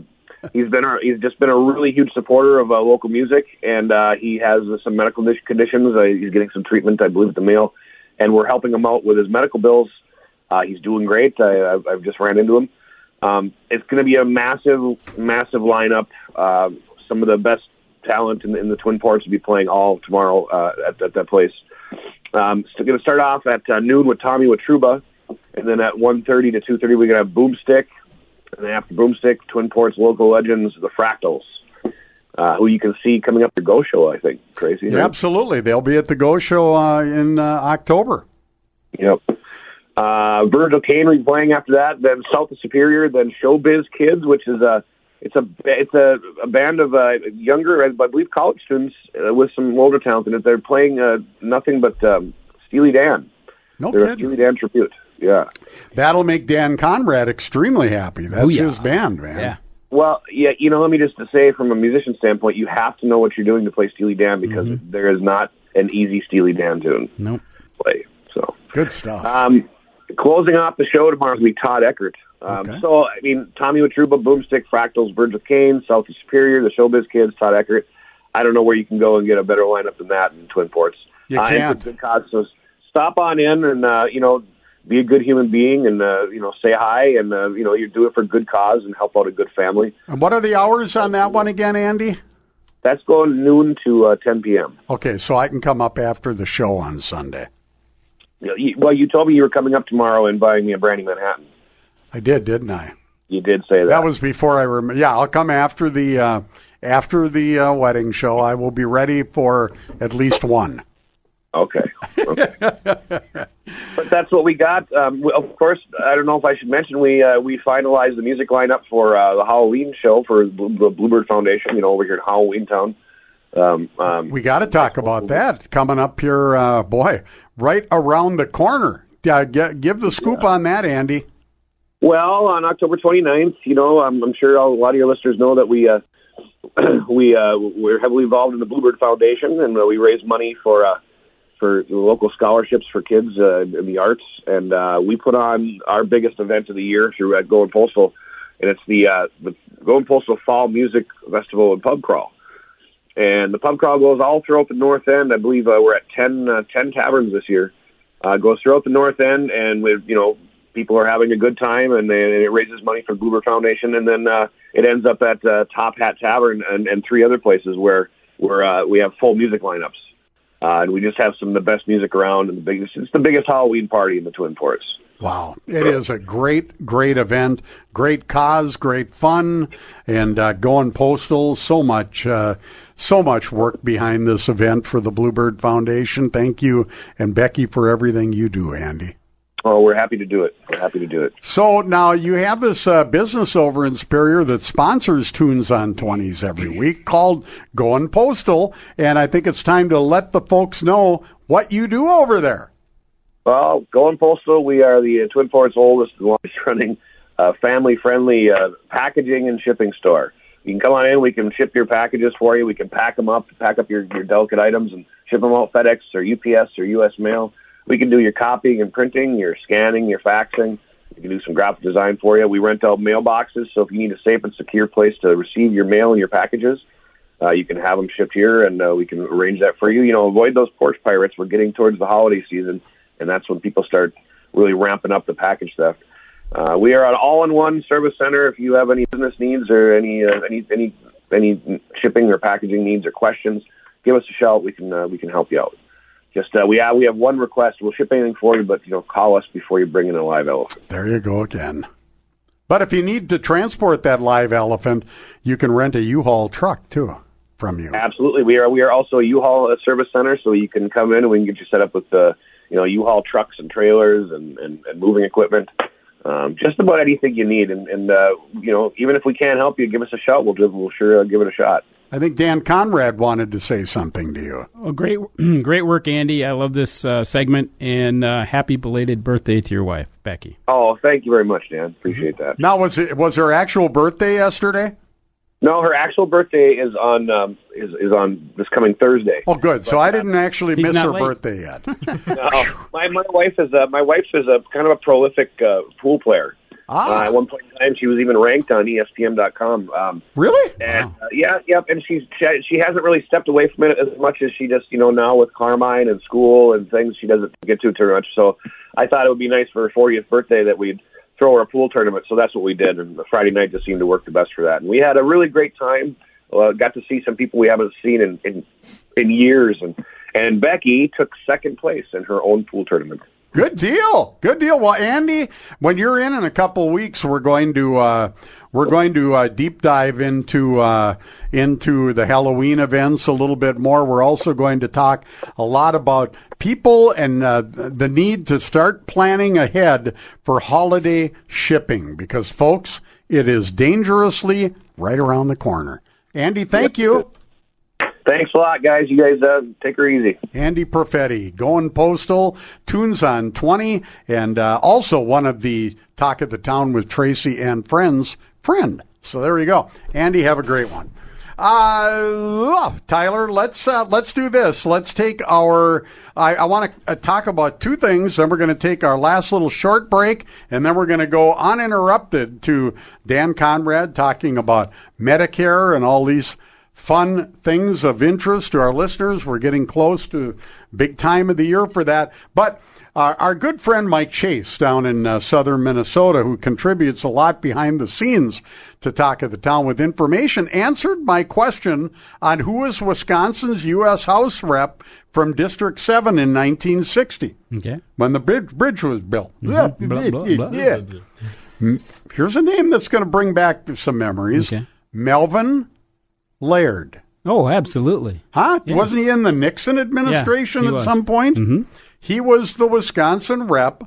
he's been a, he's just been a really huge supporter of uh, local music, and uh, he has uh, some medical conditions. Uh, he's getting some treatment, I believe, at the Mayo. and we're helping him out with his medical bills. Uh, he's doing great. I, I've, I've just ran into him. Um, it's going to be a massive, massive lineup. Uh, some of the best talent in, in the Twin Ports will be playing all tomorrow uh, at, at that place. Um, so going to start off at uh, noon with Tommy Watruba, and then at 1.30 to 2.30 we're going to have Boomstick, and then after Boomstick, Twin Ports local legends, the Fractals, uh, who you can see coming up the Go Show, I think. Crazy. Yeah, absolutely. They'll be at the Go Show uh, in uh, October. Yep. Uh, Virgil be playing after that. Then South of Superior. Then Showbiz Kids, which is a it's a it's a, a band of uh, younger, I believe, college students uh, with some older talent in it. They're playing uh, nothing but um, Steely Dan. No They're a. Steely Dan tribute. Yeah. That'll make Dan Conrad extremely happy. That's Booyah. his band, man. Yeah. Well, yeah, you know, let me just say from a musician standpoint, you have to know what you're doing to play Steely Dan because there is not an easy Steely Dan tune Nope. to play. So Good stuff. Um, closing off the show tomorrow will be Todd Eckert. Um, Okay. So, I mean, Tommy Watruba, Boomstick, Fractals, Virgil Kane, South of Superior, the Showbiz Kids, Todd Eckert. I don't know where you can go and get a better lineup than that in Twin Ports. You Uh, can't. it's good cause. So stop on in and, uh, you know, be a good human being and, uh, you know, say hi and, uh, you know, you do it for a good cause and help out a good family. And what are the hours on that one again, Andy? That's going noon to uh, 10 p.m. Okay, so I can come up after the show on Sunday. You know, you, well, you told me you were coming up tomorrow and buying me a Brandy Manhattan. I did, didn't I? You did say that. That was before I remember. Yeah, I'll come after the uh, after the uh, wedding show. I will be ready for at least one. Okay. okay. but that's what we got. Um, we- of course, I don't know if I should mention we uh, we finalized the music lineup for uh, the Halloween show for the Bluebird Foundation. You know, over here in Halloween Town. Um, um, We got to talk about that coming up here, uh, boy, right around the corner. Yeah, get, give the scoop on that, Andy. Well, on October 29th, you know, I'm, I'm sure a lot of your listeners know that we uh, we uh, we're heavily involved in the Bluebird Foundation, and uh, we raise money for uh, for local scholarships for kids uh, in the arts. And uh, we put on our biggest event of the year through at Going Postal, and it's the uh, the Going Postal Fall Music Festival and Pub Crawl. And the pub crawl goes all throughout the North End. I believe uh, we're at 10, uh, 10 taverns this year. Uh, goes throughout the North End, and with you know people are having a good time, and, then it raises money for Bluebird Foundation, and then uh, it ends up at uh, Top Hat Tavern and, and three other places where where uh, we have full music lineups, uh, and we just have some of the best music around, and the biggest it's the biggest Halloween party in the Twin Ports. Wow. It is a great, great event, great cause, great fun, and uh, going postal. So much, uh, so much work behind this event for the Bluebird Foundation. Thank you, and Becky for everything you do, Andy. Oh, we're happy to do it. We're happy to do it. So now you have this uh, business over in Superior that sponsors Tunes on 20s every week called Going Postal, and I think it's time to let the folks know what you do over there. Well, going postal, we are the uh, Twin Ports' oldest and longest running uh, family friendly uh, packaging and shipping store. You can come on in. We can ship your packages for you. We can pack them up, pack up your, your delicate items, and ship them out FedEx or UPS or U.S. mail. We can do your copying and printing, your scanning, your faxing. We can do some graphic design for you. We rent out mailboxes, so if you need a safe and secure place to receive your mail and your packages, uh, you can have them shipped here, and uh, we can arrange that for you. You know, avoid those porch pirates. We're getting towards the holiday season, and that's when people start really ramping up the package theft. Uh, we are an all-in-one service center. If you have any business needs or any uh, any any any shipping or packaging needs or questions, give us a shout. We can uh, we can help you out. Just uh, we have we have one request. We'll ship anything for you, but you know, call us before you bring in a live elephant. There you go again. But if you need to transport that live elephant, you can rent a U-Haul truck too from you. Absolutely, we are we are also a U-Haul uh, service center, so you can come in and we can get you set up with uh, you know U-Haul trucks and trailers and and, and moving equipment. Um, just about anything you need, and, and uh, you know, even if we can't help you, give us a shout. We'll do, we'll sure uh, give it a shot. I think Dan Conrad wanted to say something to you. Well, great, great work, Andy. I love this uh, segment, and uh, happy belated birthday to your wife, Becky. Oh, thank you very much, Dan. Appreciate that. Now, was it was her actual birthday yesterday? No, her actual birthday is on um, is is on this coming Thursday. Oh, good. So I didn't actually miss her late. birthday yet. no, my my wife is a my wife is a kind of a prolific uh, pool player. Uh, at one point in time, she was even ranked on ESPN.com. Um, really? and uh, yeah, yep. And she's she, she hasn't really stepped away from it as much as she just you know now with Carmine and school and things she doesn't get to too much. So I thought it would be nice for her 40th birthday that we'd throw her a pool tournament. So that's what we did, and the Friday night just seemed to work the best for that. And we had a really great time. Uh, got to see some people we haven't seen in in, in years, and and Becky took second place in her own pool tournament. Good deal. Good deal. Well, Andy, when you're in in a couple of weeks, we're going to uh, we're going to uh, deep dive into uh, into the Halloween events a little bit more. We're also going to talk a lot about people and uh, the need to start planning ahead for holiday shipping because, folks, it is dangerously right around the corner. Andy, thank you. Thanks a lot, guys. You guys uh, take her easy. Andy Perfetti, going postal, tunes on 20, and uh, also one of the Talk of the Town with Tracy and Friends friend. So there you go. Andy, have a great one. Uh, Tyler, let's uh, let's do this. Let's take our. I, I want to uh, talk about two things. Then we're going to take our last little short break, and then we're going to go uninterrupted to Dan Conrad talking about Medicare and all these fun things of interest to our listeners. We're getting close to big time of the year for that. But uh, our good friend Mike Chase down in uh, southern Minnesota, who contributes a lot behind the scenes to Talk of the Town with information, answered my question on who was Wisconsin's U.S. House rep from District 7 in 1960 Okay. when the bridge, bridge was built. Mhm. Blah, blah, blah. Yeah. Here's a name that's going to bring back some memories. Okay. Melvin Laird. Oh, absolutely. Huh? Yeah. Wasn't he in the Nixon administration he at was. some point? Mhm. He was the Wisconsin rep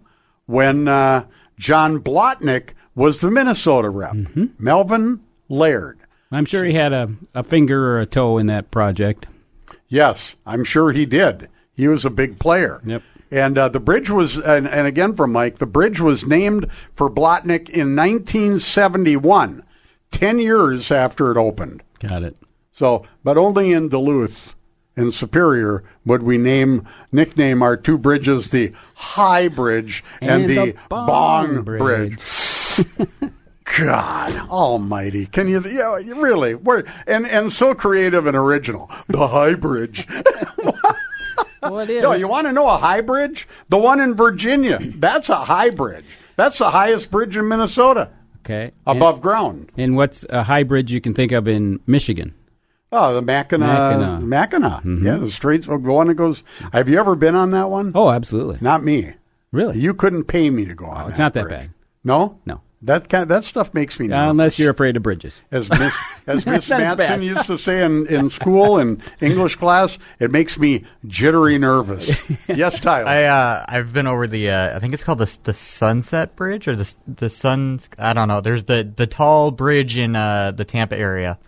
when uh, John Blatnik was the Minnesota rep. Mm-hmm. Melvin Laird. I'm sure he had a, a finger or a toe in that project. Yes, I'm sure he did. He was a big player. Yep. And uh, the bridge was, and, and again from Mike, the bridge was named for Blatnik in 1971, 10 years after it opened. Got it. So, but only in Duluth and Superior would we name, nickname our two bridges the High Bridge and, And the, the Bong, Bong Bridge. God Almighty! Can you? Yeah, really? We're, and and so creative and original. The High Bridge. It is. No, you want to know a high bridge? The one in Virginia. That's a high bridge. That's the highest bridge in Minnesota Okay. above and, ground. And what's a high bridge you can think of in Michigan? Oh, the Mackinac. Mackinac. Mackinac. Mhm. Yeah, the streets. The one that goes. Have you ever been on that one? Oh, absolutely. Not me. Really? You couldn't pay me to go on. Oh, it's not that bridge. bad. No. No. That kind that stuff makes me nervous. unless you're afraid of bridges. As Miss as Miss That's Matson used to say in, in school in English class, it makes me jittery nervous. yes, Tyler. I uh, I've been over the uh, I think it's called the the Sunset Bridge or the the Sun I don't know. There's the the tall bridge in uh, the Tampa area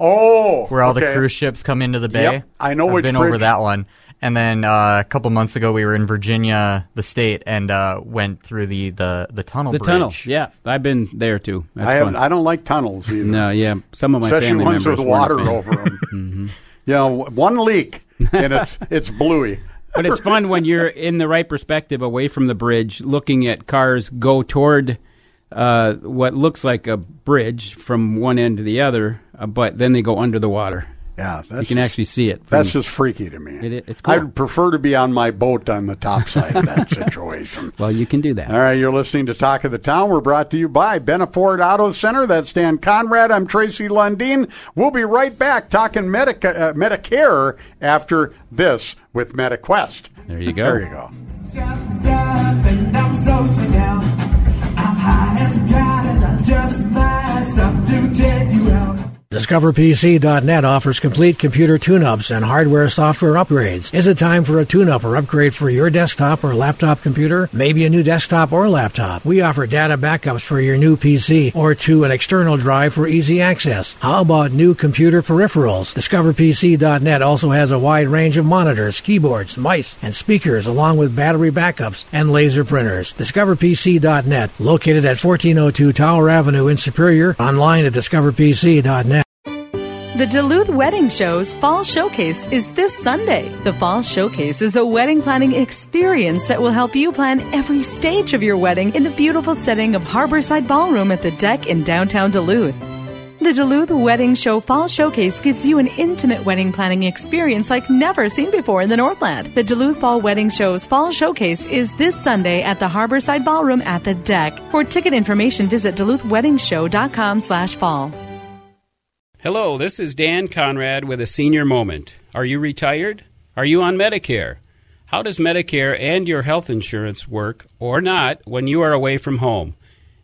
oh, where all the cruise ships come into the bay. Yep, I know I've which been over that one. And then uh, a couple months ago, we were in Virginia, the state, and uh, went through the the the tunnel. The bridge. tunnel. Yeah, I've been there too. That's I fun. haven't. I don't like tunnels either. No, yeah. Some of my especially family ones members with weren't a water fan. over them. Mhm. You know, one leak and it's it's bluey. But it's fun when you're in the right perspective, away from the bridge, looking at cars go toward uh, what looks like a bridge from one end to the other, uh, but then they go under the water. Yeah, you can just- actually see it. from- That's just freaky to me. It, it's cool. I'd prefer to be on my boat on the top side of that situation. well, you can do that. All right, you're listening to Talk of the Town. We're brought to you by Benna Ford Auto Center. That's Dan Conrad. I'm Tracy Lundeen. We'll be right back talking Medica, uh, Medicare after this with MediQuest. There you go. There you go. and I'm social down. I'm high as a kite I just might stop to check you out. DiscoverPC.net offers complete computer tune-ups and hardware software upgrades. Is it time for a tune-up or upgrade for your desktop or laptop computer? Maybe a new desktop or laptop. We offer data backups for your new PC or to an external drive for easy access. How about new computer peripherals? DiscoverPC.net also has a wide range of monitors, keyboards, mice, and speakers along with battery backups and laser printers. DiscoverPC.net, located at 1402 Tower Avenue in Superior, online at DiscoverPC.net. The Duluth Wedding Show's Fall Showcase is this Sunday. The Fall Showcase is a wedding planning experience that will help you plan every stage of your wedding in the beautiful setting of Harborside Ballroom at the DECC in downtown Duluth. The Duluth Wedding Show Fall Showcase gives you an intimate wedding planning experience like never seen before in the Northland. The Duluth Fall Wedding Show's Fall Showcase is this Sunday at the Harborside Ballroom at the DECC. For ticket information, visit duluthweddingshow.com slash fall. Hello, this is Dan Conrad with a senior moment. Are you retired? Are you on Medicare? How does Medicare and your health insurance work or not when you are away from home?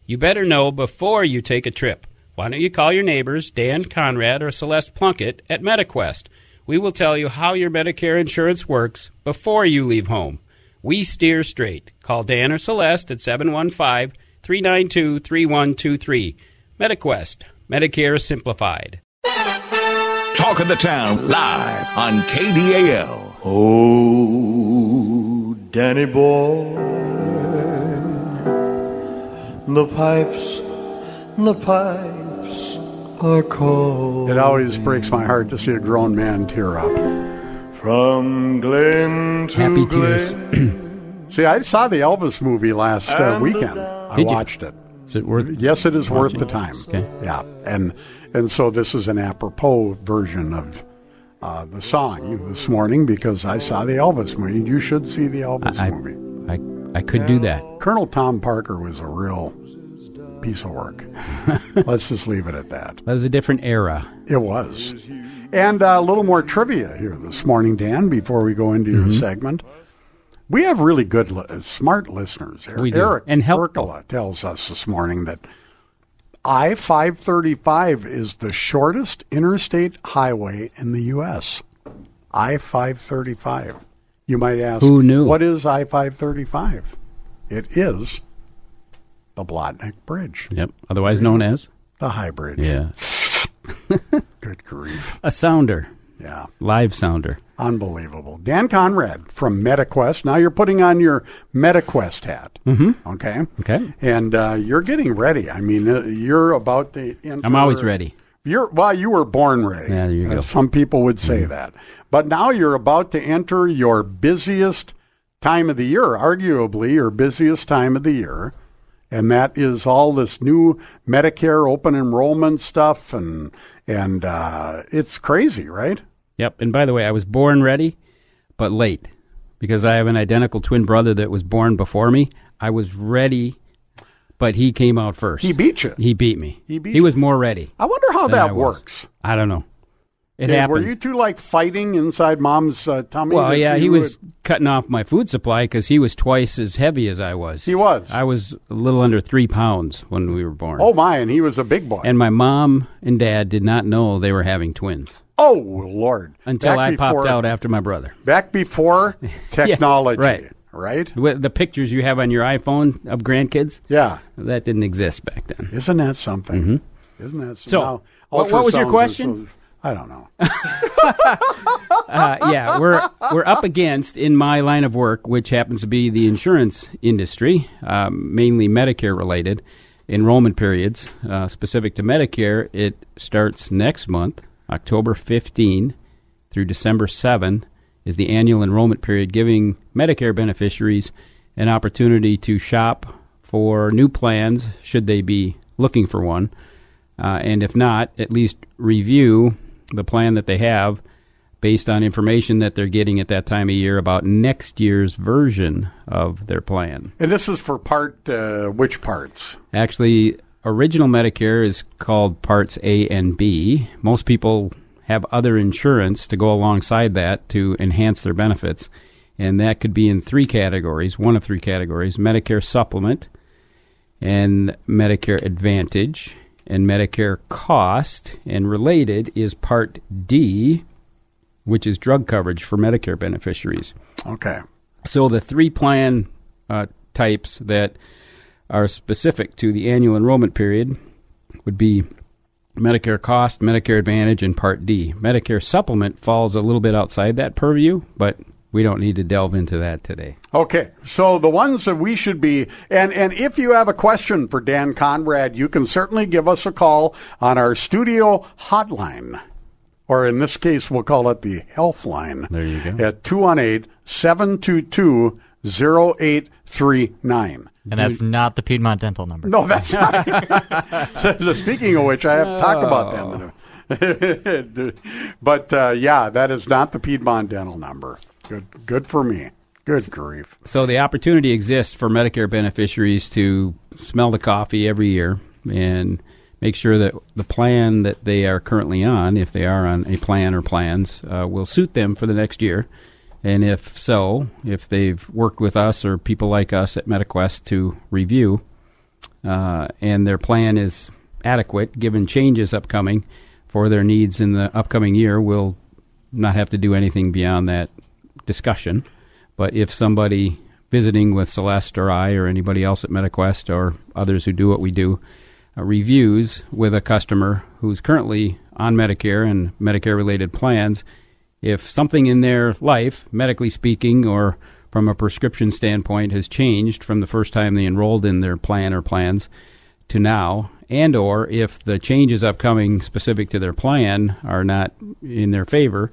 You better know before you take a trip. Why don't you call your neighbors, Dan Conrad or Celeste Plunkett at MediQuest? We will tell you how your Medicare insurance works before you leave home. We steer straight. Call Dan or Celeste at 715 392 3123. MediQuest, Medicare Simplified. Talk of the Town live on KDAL. Oh, Danny boy, the pipes, the pipes are cold. It always breaks my heart to see a grown man tear up. From Glen to Happy Glen. tears. See, I saw the Elvis movie last uh, weekend. I watched it. Is it worth? Yes, it is worth the time. Okay. Yeah, and and so this is an apropos version of uh, the song this morning because I saw the Elvis movie. You should see the Elvis I, movie. I, I could do that. Colonel Tom Parker was a real piece of work. Let's just leave it at that. That was a different era. It was. And uh, a little more trivia here this morning, Dan, before we go into Mm-hmm. your segment. We have really good, smart listeners. We do. Eric And helpful. Percola tells us this morning that I 535 is the shortest interstate highway in the U.S. I 535. You might ask, Who knew? What is I 535? It is the Blatnik Bridge, Yep. Otherwise known as the High Bridge. yeah, Good grief. a sounder, Yeah. live sounder. Unbelievable. Dan Conrad from MediQuest. Now you're putting on your MediQuest hat. Mm-hmm. Okay. Okay. And uh, you're getting ready. I mean, uh, you're about to enter. I'm always ready. You're well. You were born ready. Yeah, there you Uh, go. Some people would say that, but now you're about to enter your busiest time of the year, arguably your busiest time of the year, and that is all this new Medicare open enrollment stuff, and and uh, it's crazy, right? Yep. And by the way, I was born ready, but late because I have an identical twin brother that was born before me. I was ready, but he came out first. He beat you. He beat me. He beat He was more ready. I wonder how I that was. works. I don't know. It Yeah, happened. Were you two like fighting inside mom's uh, tummy? well, yeah, he who was would- cutting off my food supply because he was twice as heavy as I was. He was. I was a little under three pounds when we were born. Oh my! And he was a big boy. And my mom and dad did not know they were having twins oh Lord! until Back I popped out after my brother. Back before technology, right. Right? Wi- The pictures you have on your iPhone of grandkids, Yeah. that didn't exist back then. Isn't that something? Isn't that So, now, what- what was your question? so- I don't know. uh, yeah, we're we're up against in my line of work, which happens to be the insurance industry, um, mainly Medicare related enrollment periods. Uh, specific to Medicare, it starts next month, October 15 through December 7 is the annual enrollment period, giving Medicare beneficiaries an opportunity to shop for new plans should they be looking for one, uh, and if not, at least review the plan that they have based on information that they're getting at that time of year about next year's version of their plan. And this is for part uh, which parts? Actually, original Medicare is called Parts A and B. Most people have other insurance to go alongside that to enhance their benefits, and that could be in three categories one of three categories Medicare Supplement, and Medicare Advantage, and Medicare Cost. And related is Part D, which is drug coverage for Medicare beneficiaries. Okay. So the three plan uh, types that are specific to the annual enrollment period would be Medicare Cost, Medicare Advantage, and Part D. Medicare Supplement falls a little bit outside that purview, but we don't need to delve into that today. Okay, so the ones that we should be, and, and if you have a question for Dan Conrad, you can certainly give us a call on our studio hotline. or in this case, we'll call it the health line. There you go. At 218 722 0839. And that's not the Piedmont Dental number. No, that's not. So, Speaking of which, I have to talk about them. but uh, yeah, that is not the Piedmont Dental number. Good, good for me. Good grief. So the opportunity exists for Medicare beneficiaries to smell the coffee every year and make sure that the plan that they are currently on, if they are on a plan or plans, uh, will suit them for the next year. And if so, if they've worked with us or people like us at MediQuest to review, uh, and their plan is adequate given changes upcoming for their needs in the upcoming year, we'll not have to do anything beyond that discussion. But if somebody visiting with Celeste or I or anybody else at MediQuest or others who do what we do uh, reviews with a customer who's currently on Medicare and Medicare related plans, if something in their life, medically speaking, or from a prescription standpoint, has changed from the first time they enrolled in their plan or plans to now, and or if the changes upcoming specific to their plan are not in their favor,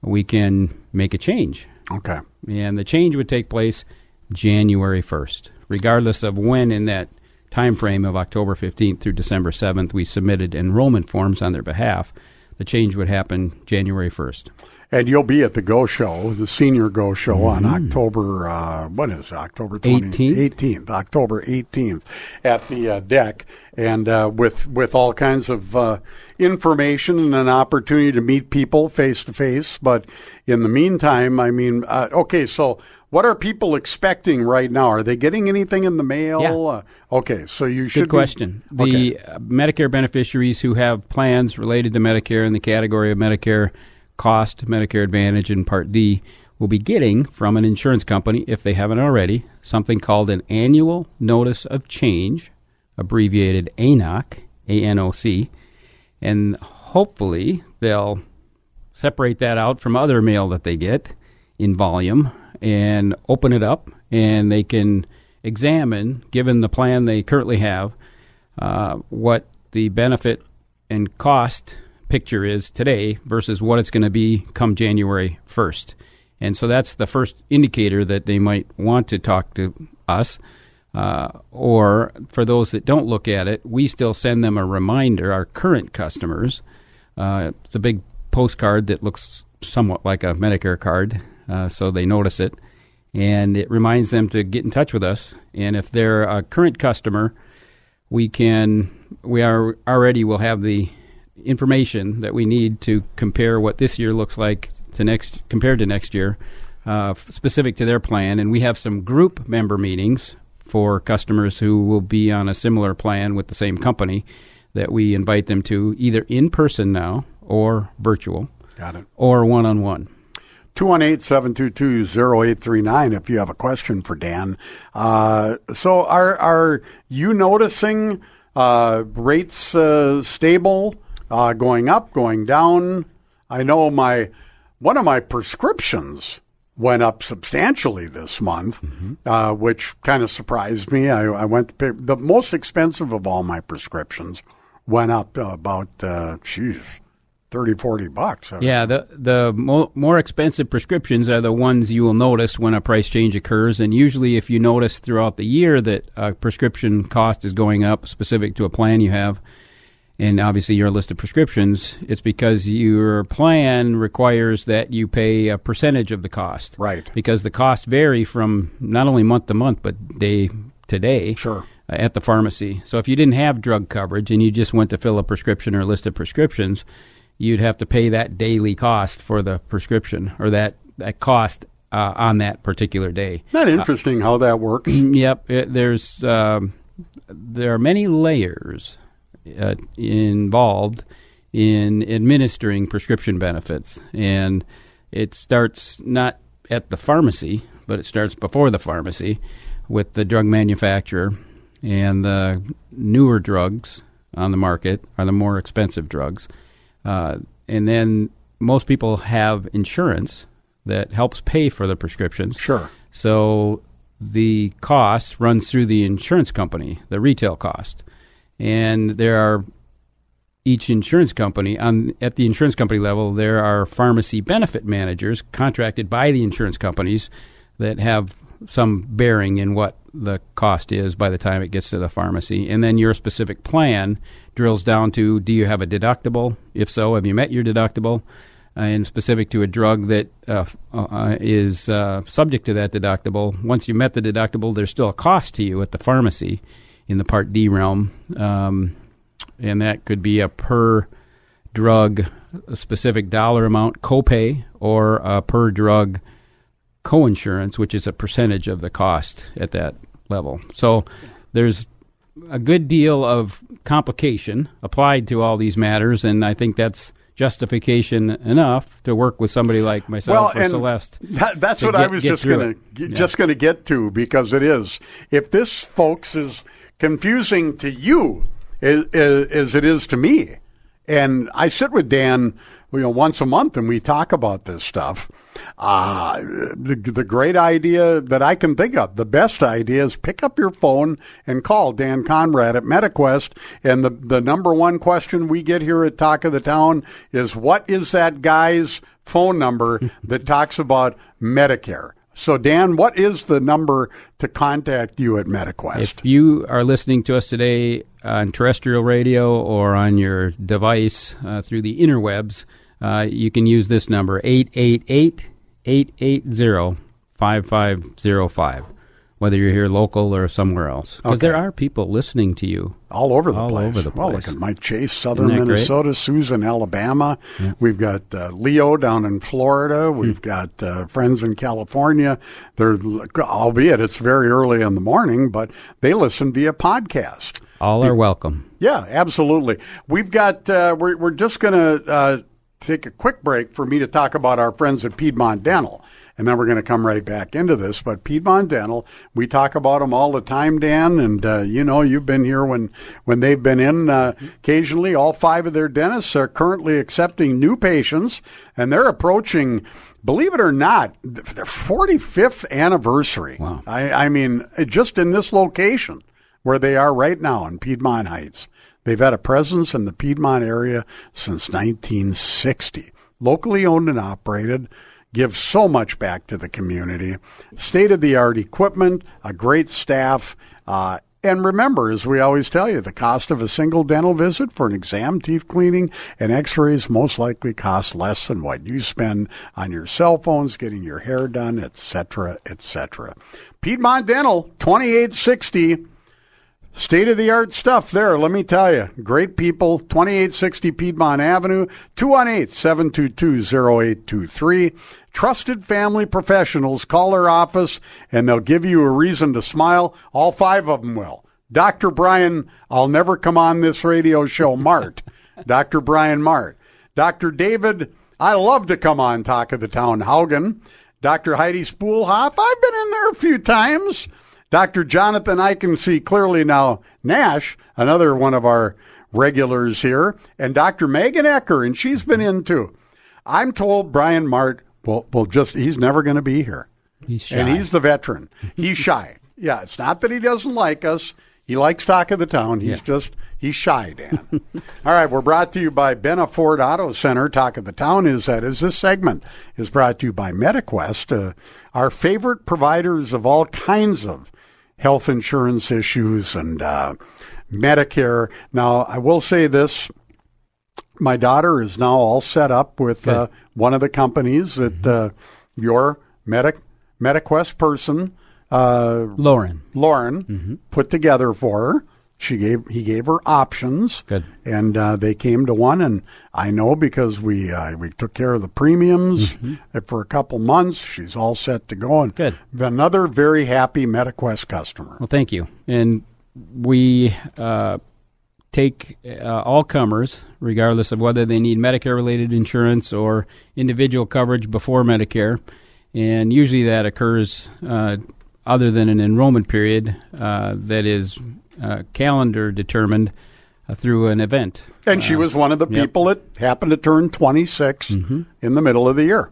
we can make a change. Okay. And the change would take place January 1st, regardless of when in that time frame of October 15th through December 7th we submitted enrollment forms on their behalf. The change would happen January 1st. And you'll be at the Go Show, the Senior Go Show on October, uh, what is it, October 20, 18th? 18th, October 18th at the uh, DECC. And uh, with, with all kinds of uh, information and an opportunity to meet people face to face. But in the meantime, I mean, uh, okay, so what are people expecting right now? Are they getting anything in the mail? Yeah. Uh, okay, so you should Good question. Be, okay. The uh, Medicare beneficiaries who have plans related to Medicare in the category of Medicare cost, Medicare Advantage, and Part D will be getting from an insurance company, if they haven't already, something called an Annual Notice of Change, abbreviated ANOC, A-N-O-C, and hopefully they'll separate that out from other mail that they get in volume and open it up, and they can examine, given the plan they currently have, uh, what the benefit and cost picture is today versus what it's going to be come January 1st. And so that's the first indicator that they might want to talk to us. Uh, or for those that don't look at it, we still send them a reminder, our current customers. Uh, it's a big postcard that looks somewhat like a Medicare card, uh, so they notice it. And it reminds them to get in touch with us. And if they're a current customer, we can, we are already will have the information that we need to compare what this year looks like to next compared to next year, uh, specific to their plan. And we have some group member meetings for customers who will be on a similar plan with the same company that we invite them to either in person now or virtual. Got it. Or one on one. 218 722 0839 if you have a question for Dan. Uh, so, are, are you noticing uh, rates uh, stable, uh, going up, going down? I know my one of my prescriptions went up substantially this month, uh, which kind of surprised me. I, I went to pay, the most expensive of all my prescriptions went up about, uh, geez, 30, 40 bucks. Yeah, the the mo- more expensive prescriptions are the ones you will notice when a price change occurs, and usually, if you notice throughout the year that a prescription cost is going up, specific to a plan you have, and obviously your list of prescriptions, it's because your plan requires that you pay a percentage of the cost. Right. Because the costs vary from not only month to month, but day to day. Sure. At the pharmacy. So if you didn't have drug coverage and you just went to fill a prescription or a list of prescriptions, you'd have to pay that daily cost for the prescription or that, that cost uh, on that particular day. Isn't that interesting how that works? yep. It, there's um, there are many layers uh, involved in administering prescription benefits, and it starts not at the pharmacy, but it starts before the pharmacy with the drug manufacturer, and the newer drugs on the market are the more expensive drugs, uh, and then most people have insurance that helps pay for the prescriptions. Sure. So the cost runs through the insurance company, the retail cost. And there are each insurance company on at the insurance company level there are pharmacy benefit managers contracted by the insurance companies that have some bearing in what the cost is by the time it gets to the pharmacy. And then your specific plan drills down to do you have a deductible? If so have you met your deductible? Uh, and specific to a drug that uh, uh, is uh, subject to that deductible once you met the deductible there's still a cost to you at the pharmacy in the part d realm um, and that could be a per drug a specific dollar amount copay or a per drug coinsurance, which is a percentage of the cost at that level. So there's a good deal of complication applied to all these matters, and I think that's justification enough to work with somebody like myself or and Celeste. That, that's what get- I was just going to Yeah. just going to get to because it is. If this, folks, is confusing to you as, as it is to me, and I sit with Dan, you know, once a month, and we talk about this stuff. Uh, the, the great idea that I can think of, the best idea is pick up your phone and call Dan Conrad at MediQuest. And the, the number one question we get here at Talk of the Town is what is that guy's phone number that talks about Medicare? So, Dan, what is the number to contact you at MediQuest? If you are listening to us today on terrestrial radio or on your device uh, through the interwebs, uh, you can use this number 888 880 5505, whether you're here local or somewhere else. Because Okay. there are people listening to you all over the all place. over the Well, place. look at Mike Chase, Southern Isn't great? Minnesota, Susan, Alabama. We've got uh, Leo down in Florida. Hmm. We've got uh, friends in California. They're, albeit it's very early in the morning, but they listen via podcast. All are welcome. Yeah, absolutely. We've got. Uh, we're we're just going to uh, take a quick break for me to talk about our friends at Piedmont Dental, and then we're going to come right back into this. But Piedmont Dental, we talk about them all the time, Dan, and uh, you know you've been here when when they've been in. Uh, occasionally, all five of their dentists are currently accepting new patients, and they're approaching. Believe it or not, their 45th anniversary. Wow. I, I mean, just in this location where they are right now in Piedmont Heights. They've had a presence in the Piedmont area since 1960. Locally owned and operated, give so much back to the community. State of the art equipment, a great staff. Uh, and remember, as we always tell you, the cost of a single dental visit for an exam, teeth cleaning, and x rays most likely cost less than what you spend on your cell phones, getting your hair done, etc., etc. Piedmont Dental, 2860. State of the art stuff there, let me tell you. Great people, 2860 Piedmont Avenue, 218 722 0823. Trusted family professionals call their office and they'll give you a reason to smile. All five of them will. Dr. Brian, I'll never come on this radio show, Mart. Dr. Brian Mart. Dr. David, I love to come on Talk of the Town, Haugen. Dr. Heidi Spoolhoff, I've been in there a few times. Dr. Jonathan, I can see clearly now, Nash, another one of our regulars here, and Dr. Megan Ecker, and she's been in too. I'm told Brian Mart will, will just, he's never going to be here. He's shy. And he's the veteran. He's shy. Yeah, it's not that he doesn't like us. He likes talk of the town. He's Yeah. just, he's shy, Dan. All right, we're brought to you by Benna Ford Auto Center. Talk of the town is that is this segment is brought to you by MediQuest, uh, our favorite providers of all kinds of health insurance issues and uh, Medicare. Now, I will say this. My daughter is now all set up with uh, one of the companies that uh, your Medi- MediQuest person, uh, Lauren, Lauren, put together for her. She gave he gave her options, Good. and uh, they came to one. And I know because we uh, we took care of the premiums uh, for a couple months. She's all set to go. And Good. Another very happy MediQuest customer. Well, thank you. And we uh, take uh, all comers, regardless of whether they need Medicare related insurance or individual coverage before Medicare. And usually that occurs uh, other than an enrollment period uh, that is uh, calendar determined uh, through an event. And she Uh, was one of the yep. people that happened to turn 26 in the middle of the year.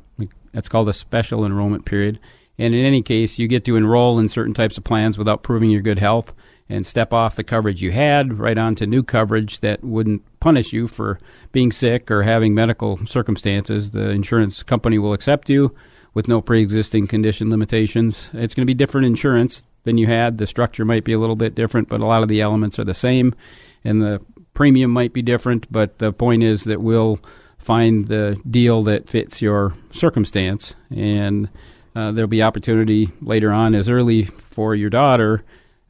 That's called a special enrollment period. And in any case, you get to enroll in certain types of plans without proving your good health. and step off the coverage you had right onto new coverage that wouldn't punish you for being sick or having medical circumstances. The insurance company will accept you with no pre-existing condition limitations. It's going to be different insurance than you had. The structure might be a little bit different, but a lot of the elements are the same, and the premium might be different. But the point is that we'll find the deal that fits your circumstance, and uh, there'll be opportunity later on, as early for your daughter,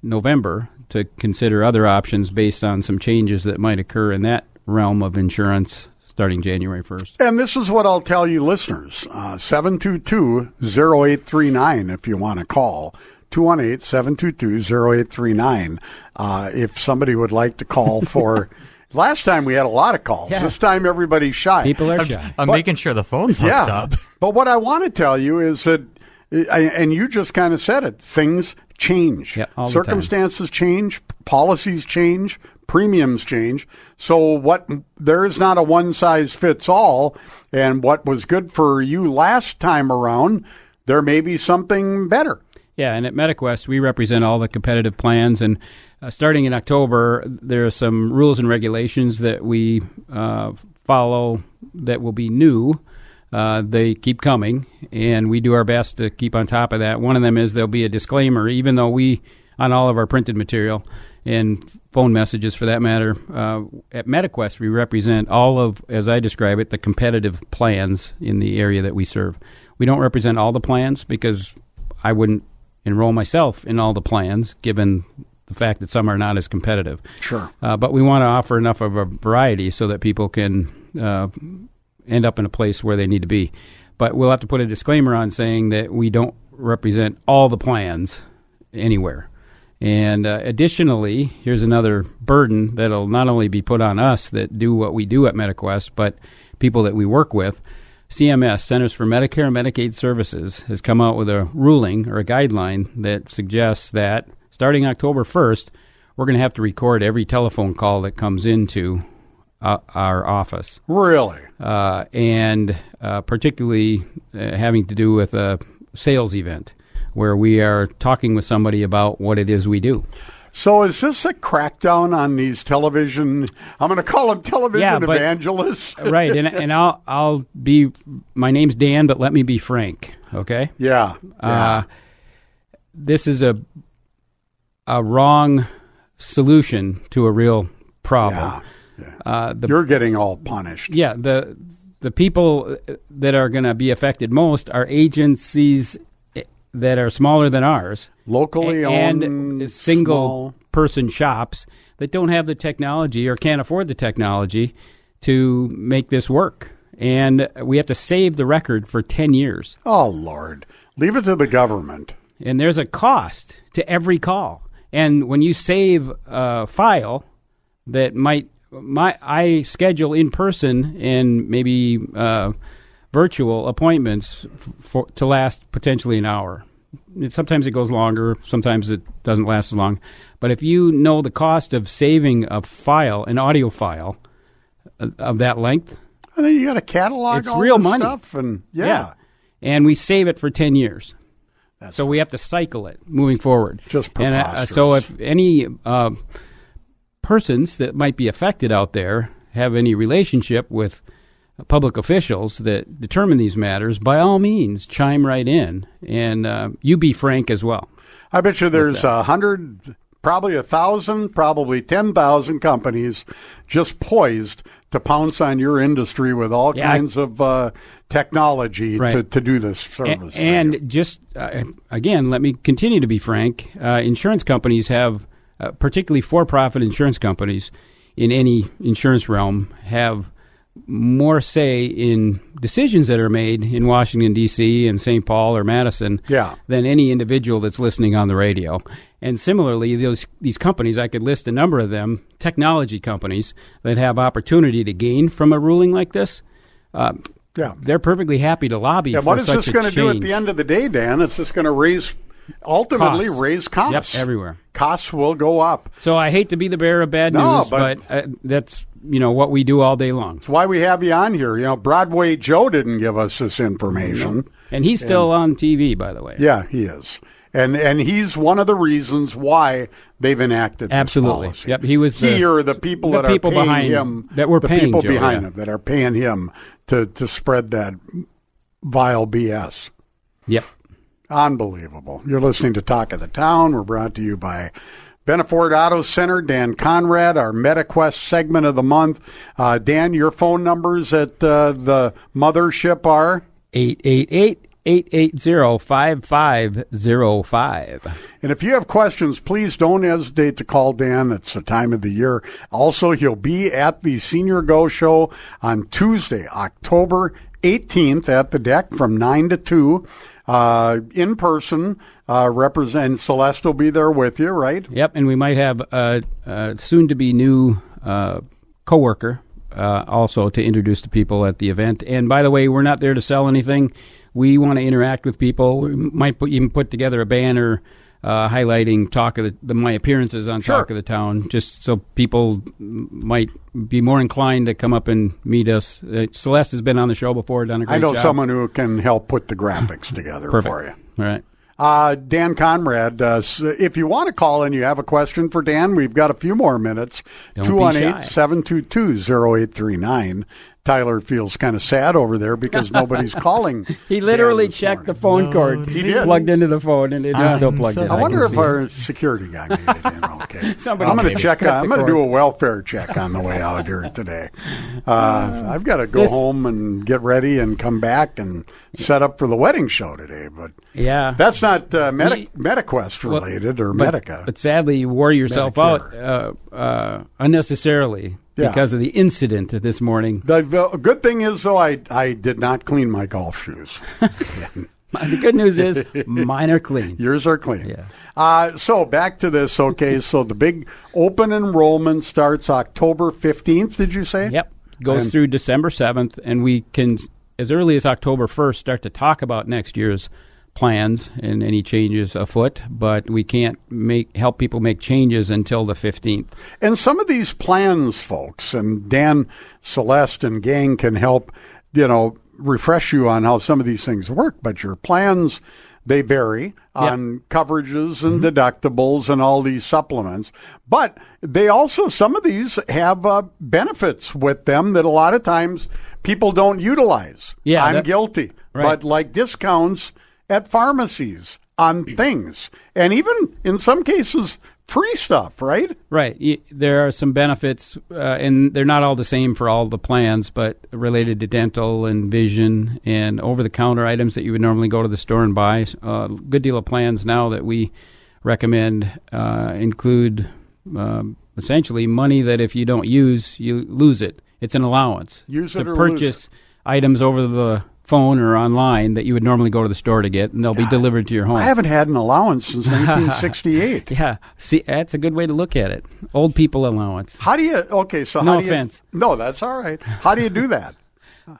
November, to consider other options based on some changes that might occur in that realm of insurance starting January 1st. And this is what I'll tell you, listeners uh, 722 0839 if you want to call. 218 722 0839. Uh, If somebody would like to call for. Last time we had a lot of calls. Yeah. This time everybody's shy. People are I'm, shy. I'm But- making sure the phone's hooked yeah. up. But what I want to tell you is that, and you just kind of said it, things change. Yeah, all the time. Circumstances change, policies change, premiums change. So what there is not a one size fits all. And what was good for you last time around, there may be something better. Yeah, and at MediQuest, we represent all the competitive plans. And uh, starting in October, there are some rules and regulations that we uh, follow that will be new. Uh, they keep coming, and we do our best to keep on top of that. One of them is there'll be a disclaimer, even though we, on all of our printed material and phone messages for that matter, uh, at MediQuest, we represent all of, as I describe it, the competitive plans in the area that we serve. We don't represent all the plans because I wouldn't enroll myself in all the plans, given the fact that some are not as competitive. Sure. Uh, but we want to offer enough of a variety so that people can uh, end up in a place where they need to be. But we'll have to put a disclaimer on saying that we don't represent all the plans anywhere. And uh, additionally, here's another burden that'll not only be put on us that do what we do at MediQuest, but people that we work with. CMS, Centers for Medicare and Medicaid Services, has come out with a ruling or a guideline that suggests that starting October 1st, we're going to have to record every telephone call that comes into uh, our office. Really? Uh, and uh, particularly uh, having to do with a sales event where we are talking with somebody about what it is we do. So is this a crackdown on these television? I'm going to call them television Yeah, but- evangelists. right, and and I'll I'll be my name's Dan, but let me be frank, okay? Yeah. Uh, this is a a wrong solution to a real problem. Uh, the, You're getting all punished. yeah, the the people that are going to be affected most are agencies that are smaller than ours, locally and single small- person shops that don't have the technology or can't afford the technology to make this work. And we have to save the record for 10 years. Oh, Lord. Leave it to the government. And there's a cost to every call. And when you save a file that might, my, I schedule in person and maybe uh, virtual appointments for, to last potentially an hour. It, sometimes it goes longer, sometimes it doesn't last as long. But if you know the cost of saving a file, an audio file uh, of that length, And then you got to catalog it's all real money. stuff. And yeah. And we save it for 10 years. so we have to cycle it moving forward. Just and, uh, so if any uh, persons that might be affected out there have any relationship with public officials that determine these matters, by all means, chime right in. And uh, you be frank as well. I bet you there's a hundred, probably a thousand, probably 10,000 companies just poised to pounce on your industry with all Yeah, I- kinds of uh, technology Right. to, to do this service. And just uh, again, let me continue to be frank. Uh, insurance companies have, uh, particularly for-profit insurance companies, in any insurance realm, have more say in decisions that are made in Washington D.C. and St. Paul or Madison Yeah. than any individual that's listening on the radio. And similarly, those these companies, I could list a number of them, technology companies that have opportunity to gain from a ruling like this. Uh, Yeah. they're perfectly happy to lobby yeah, what is this going to do at the end of the day, Dan? It's just going to raise, ultimately Costs. raise costs. Yep, everywhere. Costs will go up. So I hate to be the bearer of bad No, news, but- but, uh, that's you know what we do all day long. That's why we have you on here. You know, Broadway Joe didn't give us this information. And he's still on TV, by the way. Yeah, he is. And and he's one of the reasons why they've enacted Absolutely. policy. Yep, he was the- he or the people the that people are paying behind- him that were the paying people Joe, behind yeah. him that are paying him to to spread that vile BS. Yep. Unbelievable. You're listening to Talk of the Town. We're brought to you by Benna Ford Auto Center. Dan Conrad, our MediQuest segment of the month. Uh, Dan, your phone numbers at uh, the mothership are 888 880 5505. And if you have questions, please don't hesitate to call Dan. It's the time of the year. Also, he'll be at the Senior Go Show on Tuesday, October 18th at the DECC from 9 to 2 uh, in person. Uh, represent Celeste will be there with you, right? Yep, and we might have a, a soon to be new uh, coworker uh, also to introduce to people at the event. And by the way, we're not there to sell anything. We want to interact with people. We might put, even put together a banner uh, highlighting talk of the, the my appearances on Talk of the Town, just so people might be more inclined to come up and meet us. Uh, Celeste has been on the show before, done a great I know job. someone who can help put the graphics together Perfect. for you. All right. Uh, Dan Conrad, uh, if you want to call and you have a question for Dan, we've got a few more minutes. Don't 218 shy. 722 0839. Tyler feels kind of sad over there because nobody's calling. He literally checked the phone cord. He did. Plugged into the phone, and it is still plugged in. I wonder can if our it. security guy made it in okay. Somebody I'm going to check. cut I'm going to do a welfare check on the way out here today. Uh, I've got to go This- home and get ready and come back and set up for the wedding show today. But Yeah. that's not uh, Medi- Ye- MediQuest Well, related or but, Medica. But sadly, you wore yourself out uh, uh, unnecessarily Yeah. because of the incident this morning. The, the good thing is, though, I I did not clean my golf shoes. the good news is mine are clean. Yours are clean. Yeah. Uh, so back to this. Okay, so the big open enrollment starts October fifteenth. Did you say? Yep. Goes And- through December 7th, and we can, as early as October 1st, start to talk about next year's plans and any changes afoot, but we can't make help people make changes until the 15th. And some of these plans, folks, and Dan, Celeste, and gang can help, you know, refresh you on how some of these things work. But your plans, they vary on coverages and deductibles and all these supplements. But they also, some of these have uh, benefits with them that a lot of times people don't utilize. Yeah, I'm guilty. Right. But like discounts at pharmacies on things, and even in some cases, free stuff, right? Right. There are some benefits, uh, and they're not all the same for all the plans, but related to dental and vision and over the counter items that you would normally go to the store and buy. A good deal of plans now that we recommend uh, include um, essentially money that if you don't use, you lose it. It's an allowance. Use to it or lose purchase items over the phone or online that you would normally go to the store to get, and they'll be delivered to your home. I haven't had an allowance since 1968. yeah, see, that's a good way to look at it. Old people allowance. How do you? Okay, so No how do you- offense. no, that's all right. How do you do that?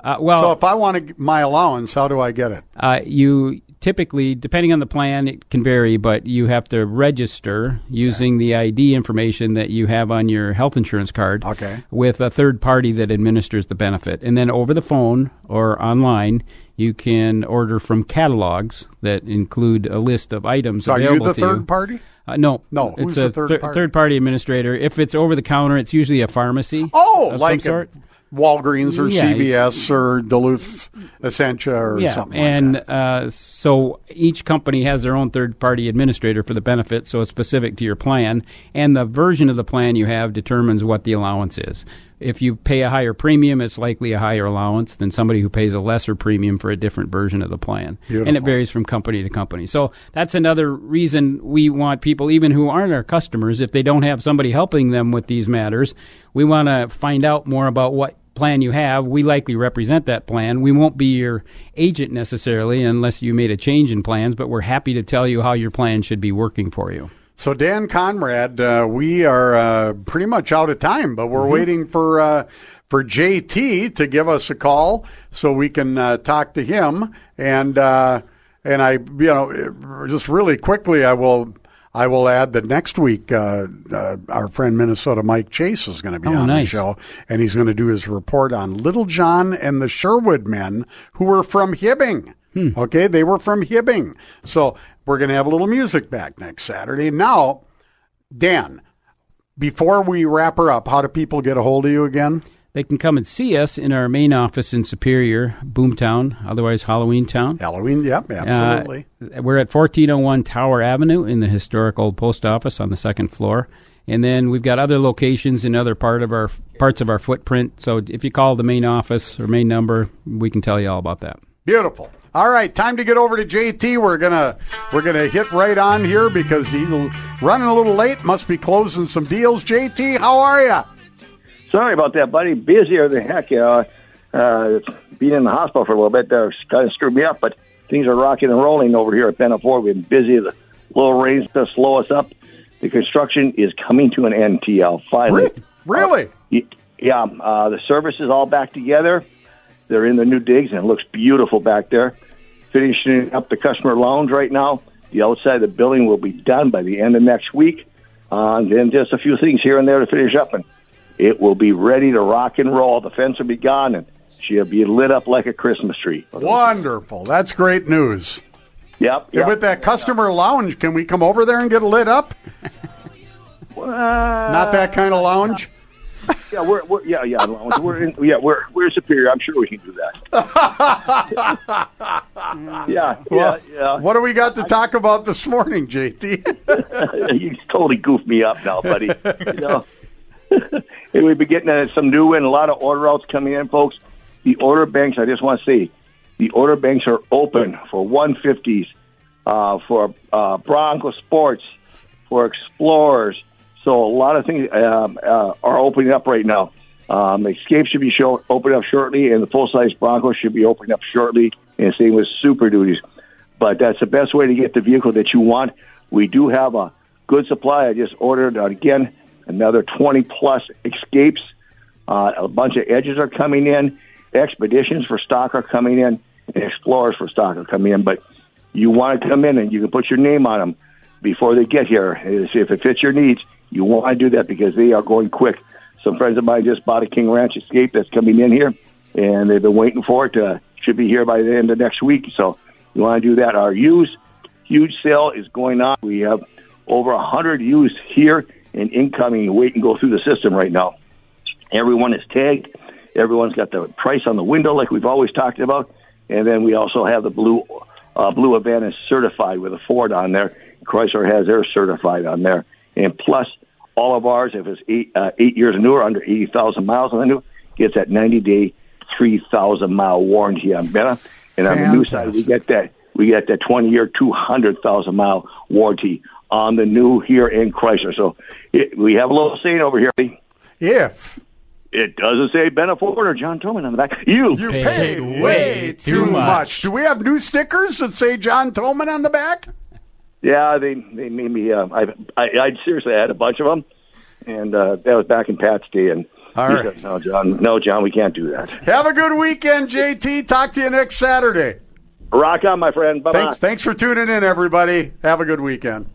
Uh, well, so if I want to my allowance, how do I get it? Uh, you typically, depending on the plan, it can vary, but you have to register using the ID information that you have on your health insurance card Okay. with a third party that administers the benefit. And then over the phone or online, you can order from catalogs that include a list of items So are you the to third you. party? Uh, no, No, It's who's a the third thir- party? third party administrator. If it's over the counter, it's usually a pharmacy. Oh, like some sort. a Walgreens or Yeah, CVS or Duluth Essentia or yeah, something. and uh, so each company has their own third-party administrator for the benefit, so it's specific to your plan, and the version of the plan you have determines what the allowance is. If you pay a higher premium, it's likely a higher allowance than somebody who pays a lesser premium for a different version of the plan, and it varies from company to company. So that's another reason we want people, even who aren't our customers, if they don't have somebody helping them with these matters, we want to find out more about what plan you have. We likely represent that plan. We won't be your agent necessarily unless you made a change in plans, but we're happy to tell you how your plan should be working for you. So Dan Conrad, uh, we are uh, pretty much out of time, but we're Mm-hmm. waiting for uh, for JT to give us a call so we can uh, talk to him. And uh, and I, you know, just really quickly, I will. I will add that next week, uh, uh, our friend Minnesota Mike Chase is going to be Oh, on nice. the show, and he's going to do his report on Little John and the Sherwood men who were from Hibbing. Hmm. Okay, they were from Hibbing. So we're going to have a little music back next Saturday. Now, Dan, before we wrap her up, how do people get a hold of you again? They can come and see us in our main office in Superior, Boomtown, otherwise Halloween Town. Halloween, yep, absolutely. Uh, we're at 1401 Tower Avenue in the historic old post office on the second floor. And then we've got other locations in other part of our parts of our footprint. So if you call the main office or main number, we can tell you all about that. Beautiful. All right, time to get over to JT. We're gonna we're gonna hit right on here because he's running a little late. Must be closing some deals. JT, how are you? Sorry about that, buddy. Busier than heck. Uh, uh, being in the hospital for a little bit there kind of screwed me up, but things are rocking and rolling over here at Benna Ford. We've been busy. The little rains to slow us up. The construction is coming to an end, TL, finally. Really? Uh, yeah, uh, the service is all back together. They're in the new digs, and it looks beautiful back there. Finishing up the customer lounge right now. The outside of the building will be done by the end of next week. Uh, and then just a few things here and there to finish up, and it will be ready to rock and roll. The fence will be gone, and she'll be lit up like a Christmas tree. Wonderful. That's great news. Yep. Yep. with that customer lounge, can we come over there and get lit up? Not that kind of lounge. Yeah, we're, we're yeah yeah lounge. we're in, yeah we're we're superior. I'm sure we can do that. yeah, Well, yeah, yeah. What do we got to talk about this morning, JT? you totally goofed me up now, buddy. you know, hey, we've been getting uh, some new and a lot of order outs coming in, folks. The order banks, I just want to say, the order banks are open for 150s, uh, for uh, Bronco Sports, for Explorers. So a lot of things um, uh, are opening up right now. Um, Escape should be show, opening up shortly, and the full size Bronco should be opening up shortly, and same with Super Duties. But that's the best way to get the vehicle that you want. We do have a good supply. I just ordered uh, again another 20 plus Escapes. Uh, a bunch of Edges are coming in. Expeditions for stock are coming in, and Explorers for stock are coming in. But you want to come in and you can put your name on them before they get here. If it fits your needs, you want to do that because they are going quick. Some friends of mine just bought a King Ranch Escape that's coming in here, and they've been waiting for it. Uh, should be here by the end of next week. So you want to do that. Our used huge sale is going on. We have over a hundred used here and incoming. Wait and go through the system right now. Everyone is tagged. Everyone's got the price on the window, like we've always talked about. And then we also have the blue uh, blue Advantage certified with a Ford on there. Chrysler has theirs certified on there. And plus, all of ours, if it's eight, uh, eight years newer, under 80,000 miles on the new, gets that 90 day, 3,000 mile warranty on Benna. And on the new side, we get that we get that 20 year, 200,000 mile warranty on the new here in Chrysler. So it, we have a little saying over here. If it doesn't say Benna Ford or John Toman on the back, you, You paid way too much. Do we have new stickers that say John Toman on the back? Yeah, they they made me. Uh, I, I I seriously had a bunch of them, and uh, that was back in Pat's day. And All he right. said, "No, John, no, John, we can't do that." Have a good weekend, JT. Talk to you next Saturday. Rock on, my friend. Bye bye. Thanks, thanks for tuning in, everybody. Have a good weekend.